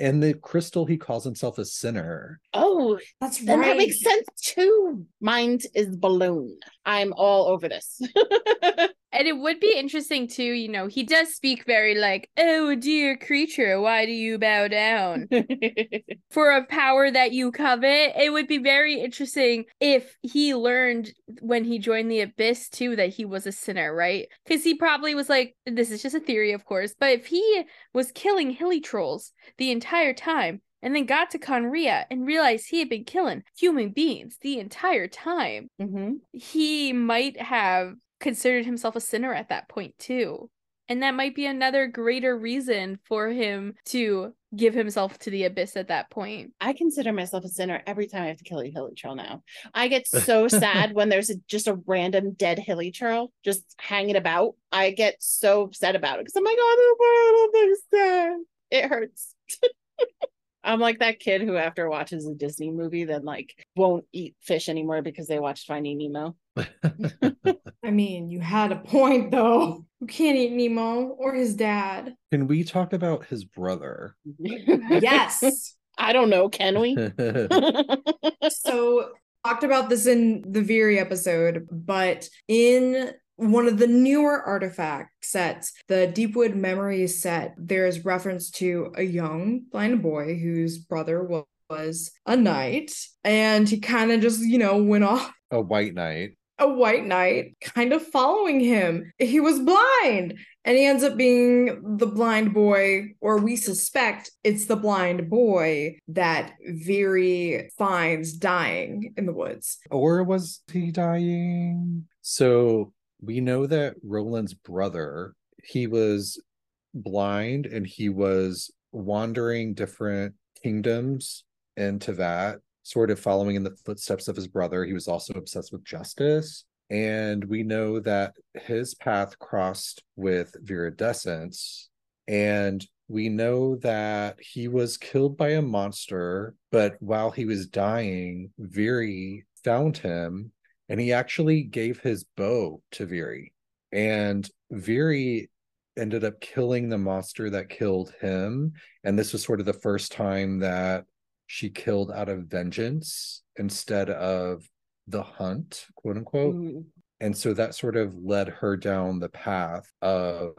And the crystal he calls himself a sinner. Oh, That's then right. that makes sense too. Mind is blown. I'm all over this. And it would be interesting too, you know, he does speak very like, oh dear creature, why do you bow down? For a power that you covet. It would be very interesting if he learned when he joined the abyss too that he was a sinner, right? Because he probably was like, this is just a theory, of course, but if he was killing Hilichurls the entire time and then got to Khaenri'ah and realized he had been killing human beings the entire time, Mhm. he might have considered himself a sinner at that point too. And that might be another greater reason for him to give himself to the abyss at that point. I consider myself a sinner every time I have to kill a Hilichurl now. I get so sad when there's a, just a random dead Hilichurl just hanging about. I get so upset about it because I'm like, oh, the world is sad. It hurts. I'm like that kid who, after watches a Disney movie, then like won't eat fish anymore because they watched Finding Nemo. I mean, you had a point though. You can't eat Nemo or his dad. Can we talk about his brother? Yes. I don't know. Can we? so talked about this in the Viri episode, but in one of the newer artifact sets, the Deepwood Memories set, there's reference to a young blind boy whose brother was a knight, and he kind of just, you know, went off a white knight. a white knight kind of following him. He was blind. And he ends up being the blind boy, or we suspect it's the blind boy that Viri finds dying in the woods. Or was he dying? So we know that Roland's brother, he was blind and he was wandering different kingdoms in that, sort of following in the footsteps of his brother. He was also obsessed with justice. And we know that his path crossed with Viridescence. And we know that he was killed by a monster, but while he was dying, Viri found him and he actually gave his bow to Viri. And Viri ended up killing the monster that killed him. And this was sort of the first time that she killed out of vengeance instead of the hunt, quote unquote. Mm. And so that sort of led her down the path of,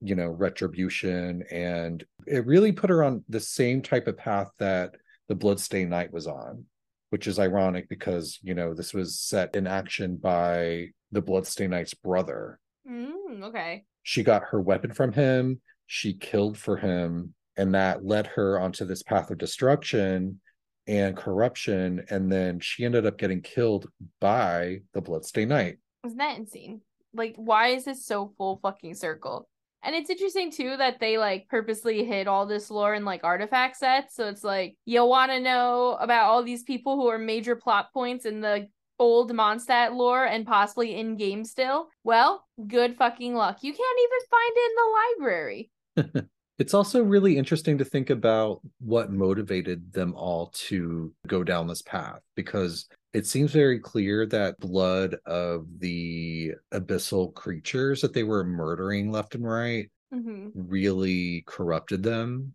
you know, retribution. And it really put her on the same type of path that the Bloodstained Knight was on, which is ironic because, you know, this was set in action by the Bloodstained Knight's brother. Mm, okay. She got her weapon from him she killed for him and that led her onto this path of destruction and corruption and then she ended up getting killed by the bloodstained knight. Isn't that insane? Like why is this so full fucking circle and it's interesting too that they like purposely hid all this lore in like artifact sets so it's like you'll want to know about all these people who are major plot points in the old Mondstadt lore and possibly in game still, well, good fucking luck. You can't even find it in the library. it's also really interesting to think about what motivated them all to go down this path because it seems very clear that blood of the abyssal creatures that they were murdering left and right mm-hmm. really corrupted them.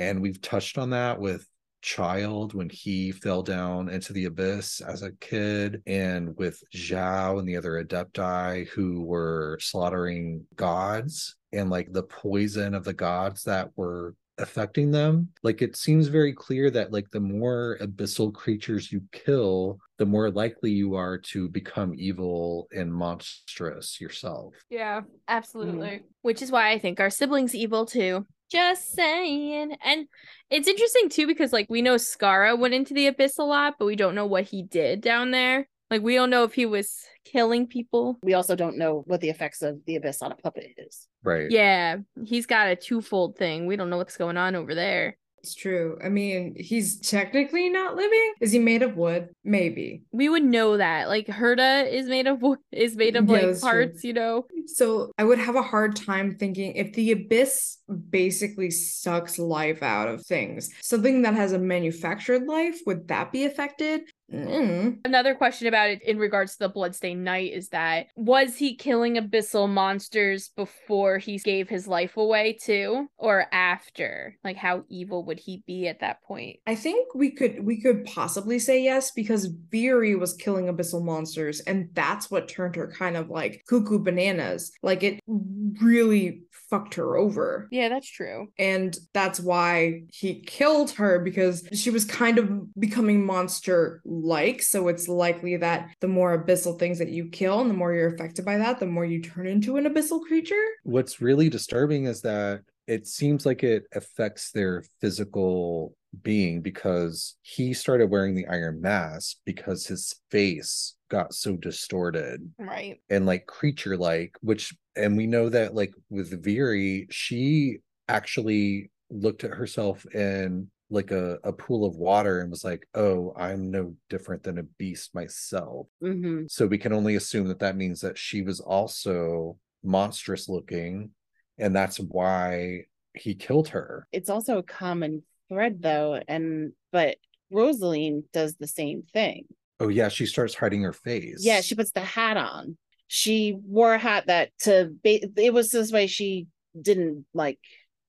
And we've touched on that with Childe when he fell down into the abyss as a kid, and with Xiao and the other Adepti who were slaughtering gods and like the poison of the gods that were affecting them. Like it seems very clear that like the more abyssal creatures you kill, the more likely you are to become evil and monstrous yourself. Yeah, absolutely. Mm. Which is why I think our siblings evil too. Just saying. And it's interesting too because like we know Scara went into the abyss a lot, but we don't know what he did down there. Like we don't know if he was killing people. We also don't know what the effects of the abyss on a puppet is. Right. Yeah, he's got a twofold thing. We don't know what's going on over there. It's true. I mean, he's technically not living. Is he made of wood? Maybe. We would know that. Like Herta is made of wood, is made of yeah, like parts, true. you know. So I would have a hard time thinking if the abyss basically sucks life out of things. Something that has a manufactured life, would that be affected? Mm. Another question about it in regards to the Bloodstained Knight is that was he killing abyssal monsters before he gave his life away too, or after? Like, how evil would he be at that point? I think we could we could possibly say yes because Viri was killing abyssal monsters, and that's what turned her kind of like cuckoo bananas. Like it really fucked her over. Yeah, that's true. And that's why he killed her because she was kind of becoming monster like. So it's likely that the more abyssal things that you kill and the more you're affected by that, the more you turn into an abyssal creature. What's really disturbing is that it seems like it affects their physical being because he started wearing the iron mask because his face got so distorted right and like creature like which and we know that like with Viri she actually looked at herself in like a, a pool of water and was like oh i'm no different than a beast myself. Mm-hmm. so we can only assume that that means that she was also monstrous looking and that's why he killed her. It's also a common thread though and but Rosalind does the same thing. Oh yeah she starts hiding her face. Yeah she puts the hat on. She wore a hat that to it was this way she didn't like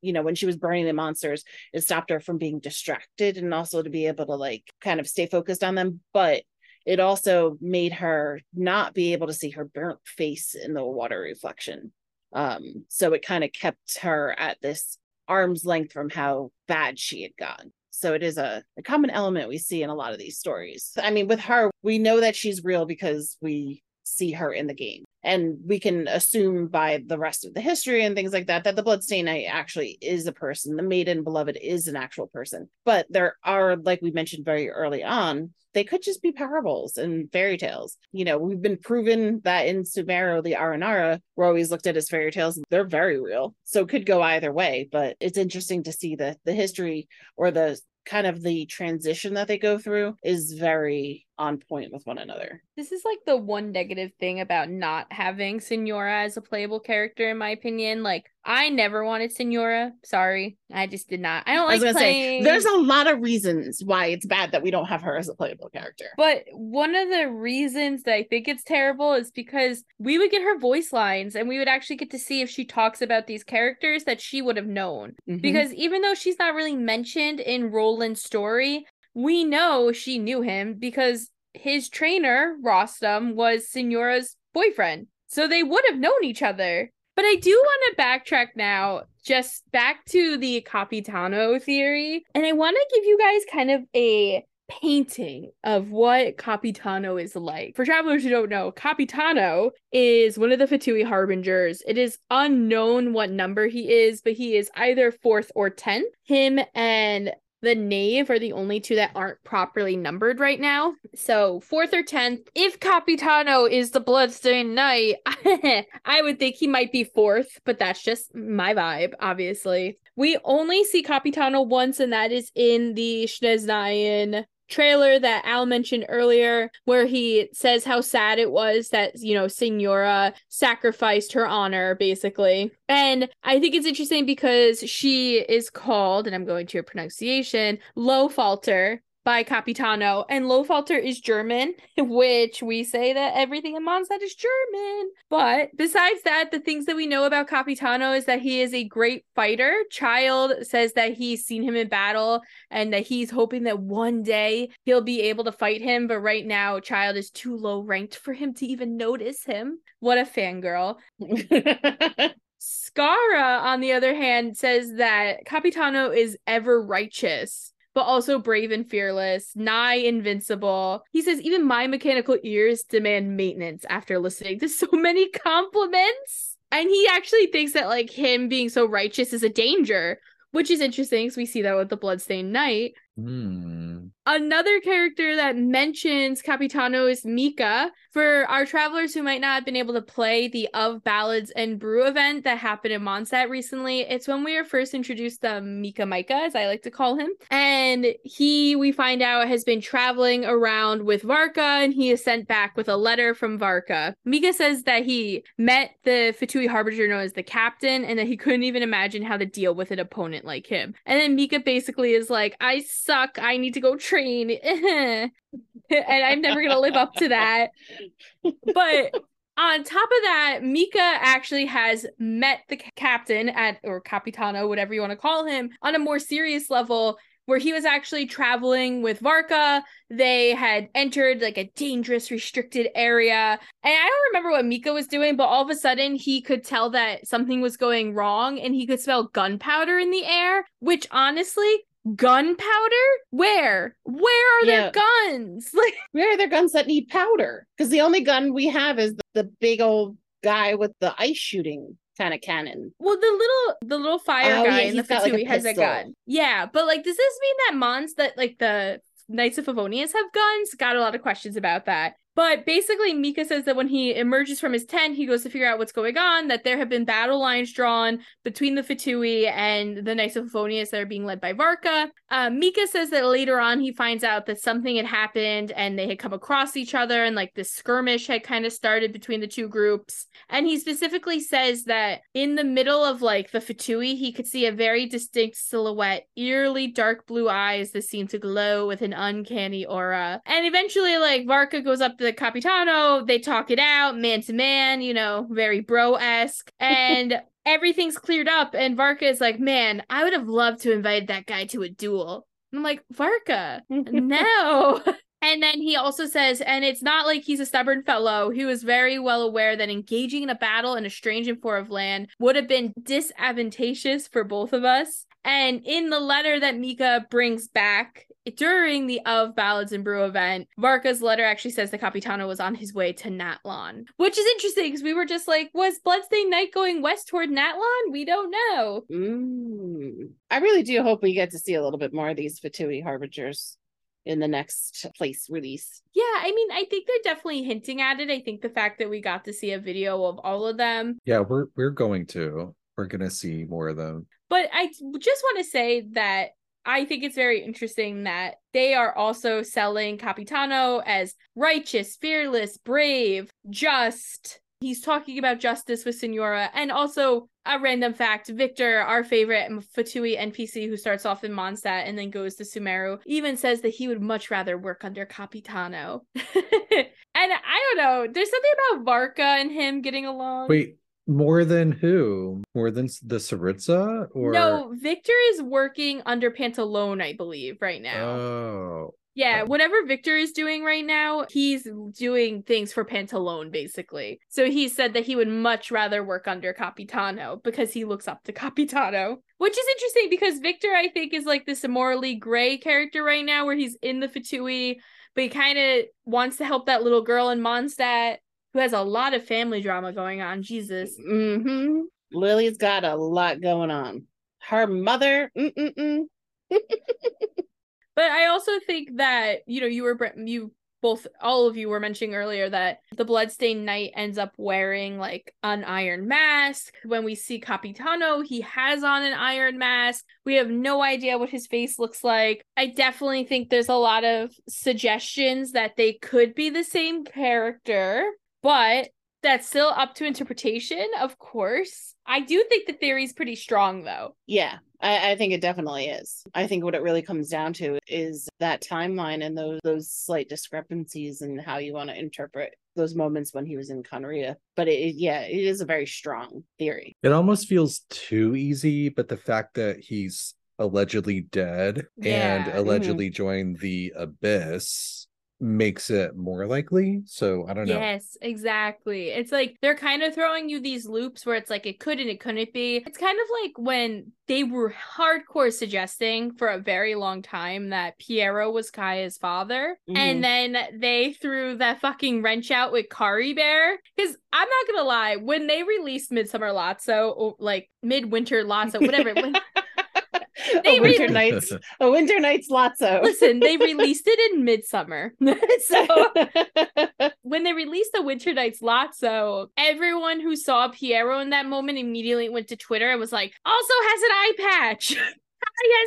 you know when she was burning the monsters it stopped her from being distracted and also to be able to like kind of stay focused on them. But it also made her not be able to see her burnt face in the water reflection. Um so it kind of kept her at this arm's length from how bad she had gone so it is a, a common element we see in a lot of these stories. I mean with her we know that she's real because we see her in the game. And we can assume by the rest of the history and things like that that the Bloodstain Knight actually is a person. The Maiden Beloved is an actual person. But there are, like we mentioned very early on, they could just be parables and fairy tales. You know, we've been proven that in Sumeru, the Aranara were always looked at as fairy tales. They're very real. So it could go either way. But it's interesting to see the the history or the kind of the transition that they go through is very on point with one another. This is like the one negative thing about not having Signora as a playable character, in my opinion. Like, I never wanted Signora. Sorry, I just did not. I don't like. I was gonna playing. say there's a lot of reasons why it's bad that we don't have her as a playable character. But one of the reasons that I think it's terrible is because we would get her voice lines and we would actually get to see if she talks about these characters that she would have known. Mhm. Because even though she's not really mentioned in Roland's story, we know she knew him because his trainer, Rostam, was Signora's boyfriend. So they would have known each other. But I do want to backtrack now, just back to the Capitano theory. And I want to give you guys kind of a painting of what Capitano is like. For travelers who don't know, Capitano is one of the Fatui harbingers. It is unknown what number he is, but he is either fourth or tenth. Him and the knave are the only two that aren't properly numbered right now. So fourth or tenth. If Capitano is the Bloodstained Knight, I would think he might be fourth, but that's just my vibe, obviously. We only see Capitano once, and that is in the Snezhnayan trailer that Al mentioned earlier, where he says how sad it was that, you know, Signora sacrificed her honor, basically. And I think it's interesting because she is called, and I'm going to a pronunciation, Lohefalter by Capitano, and Lohefalter is German, which we say that everything in Mondstadt is German. But besides that, the things that we know about Capitano is that he is a great fighter. Childe says that he's seen him in battle and that he's hoping that one day he'll be able to fight him. But right now, Childe is too low ranked for him to even notice him. What a fangirl. Scara, on the other hand, says that Capitano is ever righteous. But also brave and fearless, nigh invincible. He says, even my mechanical ears demand maintenance after listening to so many compliments. And he actually thinks that, like, him being so righteous is a danger, which is interesting because we see that with the Bloodstained Knight. Hmm. Another character that mentions Capitano is Mika. For our travelers who might not have been able to play the Of Ballads and Brew event that happened in Mondstadt recently, it's when we were first introduced to Mika Micah, as I like to call him. And he, we find out, has been traveling around with Varka and he is sent back with a letter from Varka. Mika says that he met the Fatui Harbinger known as the captain and that he couldn't even imagine how to deal with an opponent like him. And then Mika basically is like, I suck. I need to go train. and I'm never going to live up to that. But on top of that, Mika actually has met the captain at, or Capitano, whatever you want to call him, on a more serious level. Where he was actually traveling with Varka. They had entered like a dangerous, restricted area. And I don't remember what Mika was doing, but all of a sudden he could tell that something was going wrong and he could smell gunpowder in the air, which honestly, gunpowder? Where? Where are Yeah. their guns? Like, Where are their guns that need powder? Because the only gun we have is the, the big old guy with the ice shooting kind of cannon. well, the little the little fire Oh, guy yeah, in the he's like, has a gun. Yeah, but like, does this mean that Mons that like the Knights of Favonius have guns? Got a lot of questions about that. But basically, Mika says that when he emerges from his tent, he goes to figure out what's going on, that there have been battle lines drawn between the Fatui and the Knights that are being led by Varka. Uh, Mika says that later on he finds out that something had happened and they had come across each other and like this skirmish had kind of started between the two groups. And he specifically says that in the middle of like the Fatui, he could see a very distinct silhouette, eerily dark blue eyes that seemed to glow with an uncanny aura. And eventually, like Varka goes up the Capitano, they talk it out, man to man, you know, very bro esque. And everything's cleared up. And Varka is like, man, I would have loved to invite that guy to a duel. And I'm like, Varka, no. And then he also says, and it's not like he's a stubborn fellow. He was very well aware that engaging in a battle in a strange and foreign land would have been disadvantageous for both of us. And in the letter that Mika brings back during the Of Ballads and Brew event, Varka's letter actually says the Capitano was on his way to Natlan, which is interesting because we were just like, was Bloodstained Knight going west toward Natlan? We don't know. Mm. I really do hope we get to see a little bit more of these Fatui harbingers in the next place release. Yeah, I mean, I think they're definitely hinting at it. I think the fact that we got to see a video of all of them. Yeah, we're we're going to. We're gonna see more of them. But I just want to say that I think it's very interesting that they are also selling Capitano as righteous, fearless, brave, just. He's talking about justice with Signora. And also, a random fact Victor, our favorite Fatui NPC who starts off in Mondstadt and then goes to Sumeru, even says that he would much rather work under Capitano. and I don't know, there's something about Varka and him getting along. Wait, more than who? More than the Tsaritsa? Or no, Victor is working under Pantalone, I believe, right now. Oh. Yeah, whatever Victor is doing right now, he's doing things for Pantalone, basically. So he said that he would much rather work under Capitano because he looks up to Capitano. Which is interesting because Victor, I think, is like this immorally gray character right now where he's in the Fatui, but he kind of wants to help that little girl in Mondstadt who has a lot of family drama going on. Jesus. hmm Lily's got a lot going on. Her mother. But I also think that you know you were you both all of you were mentioning earlier that the bloodstained knight ends up wearing like an iron mask. When we see Capitano, he has on an iron mask. We have no idea what his face looks like. I definitely think there's a lot of suggestions that they could be the same character, but that's still up to interpretation, of course. I do think the theory is pretty strong though. Yeah, I, I think it definitely is. I think what it really comes down to is that timeline and those those slight discrepancies and how you want to interpret those moments when he was in Khaenri'ah. But it, it- yeah, it is a very strong theory. It almost feels too easy, but the fact that he's allegedly dead and Yeah, mm-hmm. allegedly joined the abyss makes it more likely. So I don't know. Yes, exactly. It's like they're kind of throwing you these loops where it's like it could and it couldn't be. It's kind of like when they were hardcore suggesting for a very long time that Pierro was Kaeya's father. Mhm. And then they threw that fucking wrench out with Caribert. Because I'm not gonna lie, when they released Midsummer Lazzo, or like Midwinter Lazzo, whatever. when, They a winter really- nights, a winter nights Lazzo. listen, they released it in Midsummer. so when they released the Winter Nights Lazzo, everyone who saw Pierro in that moment immediately went to Twitter and was like, also has an eye patch.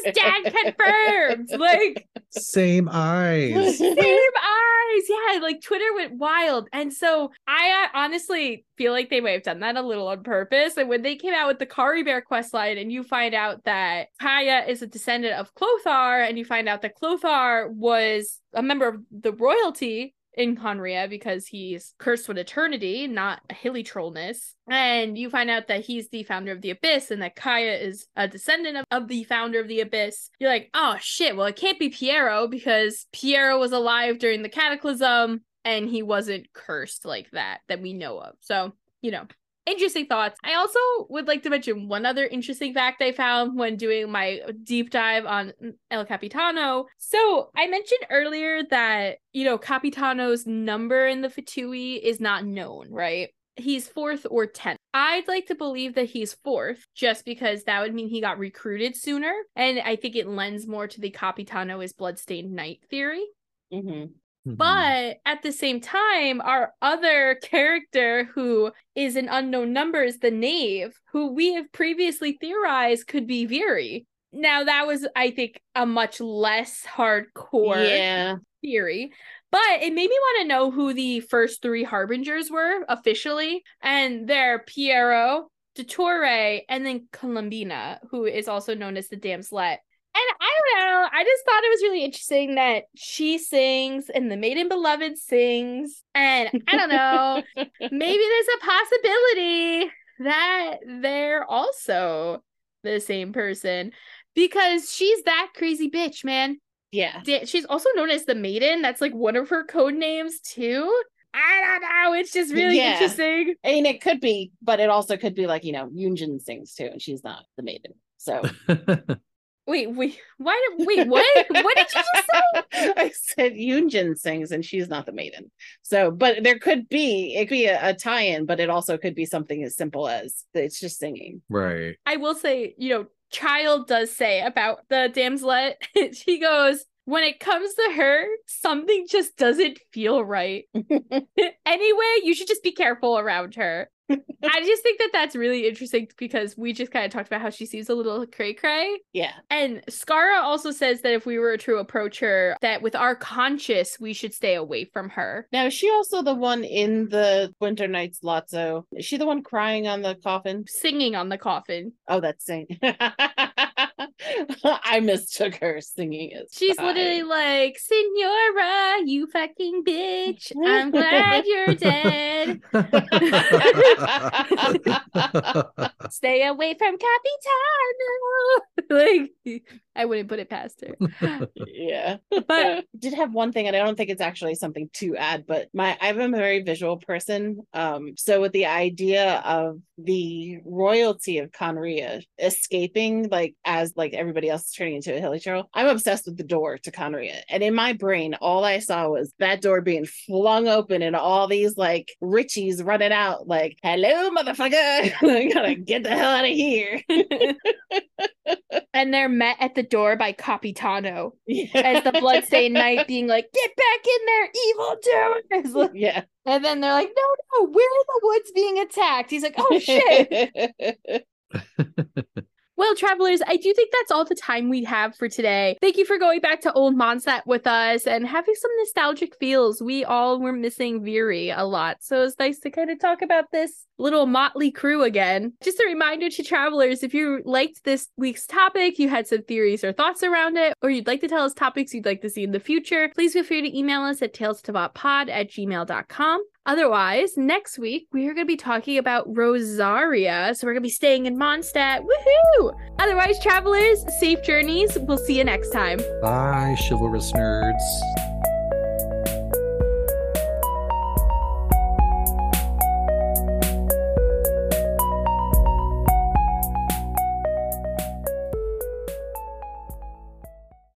Yes, dad confirmed. like Same eyes. same eyes. Yeah, like Twitter went wild. And so I uh, honestly feel like they may have done that a little on purpose. And when they came out with the Caribert quest line, and you find out that Kaeya is a descendant of Chlothar, and you find out that Chlothar was a member of the royalty in Khaenri'ah because he's cursed with eternity, not a hilly trollness. And you find out that he's the founder of the Abyss and that Kaeya is a descendant of, of the founder of the Abyss. You're like, oh shit, well, it can't be Pierro because Pierro was alive during the Cataclysm and he wasn't cursed like that, that we know of. So, you know, interesting thoughts. I also would like to mention one other interesting fact I found when doing my deep dive on El Capitano. So I mentioned earlier that, you know, Capitano's number in the Fatui is not known, right? He's fourth or 10th. I'd like to believe that he's fourth just because that would mean he got recruited sooner. And I think it lends more to the Capitano is bloodstained knight theory. Mhm. Mhm. But at the same time, our other character who is an unknown number is the knave, who we have previously theorized could be Viri. Now that was, I think, a much less hardcore Yeah. theory. But it made me want to know who the first three harbingers were officially. And they're Pierro, Dottore, and then Columbina, who is also known as the Damselette. And I don't know, I just thought it was really interesting that she sings and the Maiden Beloved sings. And I don't know, maybe there's a possibility that they're also the same person because she's that crazy bitch, man. Yeah. She's also known as the maiden that's like one of her code names too i don't know it's just really Yeah. interesting I mean, it could be, but it also could be like, you know, Yun Jin sings too, and she's not the maiden. So Wait, wait, why did wait, what? what did you just say? I said Yun Jin sings and she's not the maiden. So, but there could be, it could be a, a tie in, but it also could be something as simple as it's just singing. Right. I will say, you know, Childe does say about the Damselette, she goes, when it comes to her, something just doesn't feel right. anyway, you should just be careful around her. I just think that that's really interesting because we just kind of talked about how she seems a little cray cray. Yeah. And Scara also says that if we were to approach her, that with our conscious, we should stay away from her. Now, is she also the one in the Winter Nights Lazzo? Is she the one crying on the coffin? Singing on the coffin. Oh, that's sing. I mistook her singing it. She's literally like, Signora, you fucking bitch. I'm glad you're dead. Stay away from Capitano. like, I wouldn't put it past her. yeah. But did have one thing, and I don't think it's actually something to add, but my I'm a very visual person. Um, so with the idea of the royalty of Khaenri'ah escaping, like as like everybody else is turning into a hilichurl, I'm obsessed with the door to Khaenri'ah. And in my brain, all I saw was that door being flung open and all these like Richies running out, like, hello, motherfucker. I gotta get the hell out of here. And they're met at the door by Capitano yeah. as the bloodstained knight being like, "Get back in there, evil doers!" yeah. And then they're like, "No, no, we're in the woods being attacked." He's like, "Oh shit!" Well, travelers, I do think that's all the time we have for today. Thank you for going back to Old Mondstadt with us and having some nostalgic feels. We all were missing Viri a lot, so it's nice to kind of talk about this little motley crew again. Just a reminder to travelers if you liked this week's topic, you had some theories or thoughts around it, or you'd like to tell us topics you'd like to see in the future, please feel free to email us at talesofteyvatpod at gmail.com. Otherwise, next week we are going to be talking about Rosaria. So we're going to be staying in Mondstadt. Woohoo! Otherwise, travelers, safe journeys. We'll see you next time. Bye, chivalrous nerds.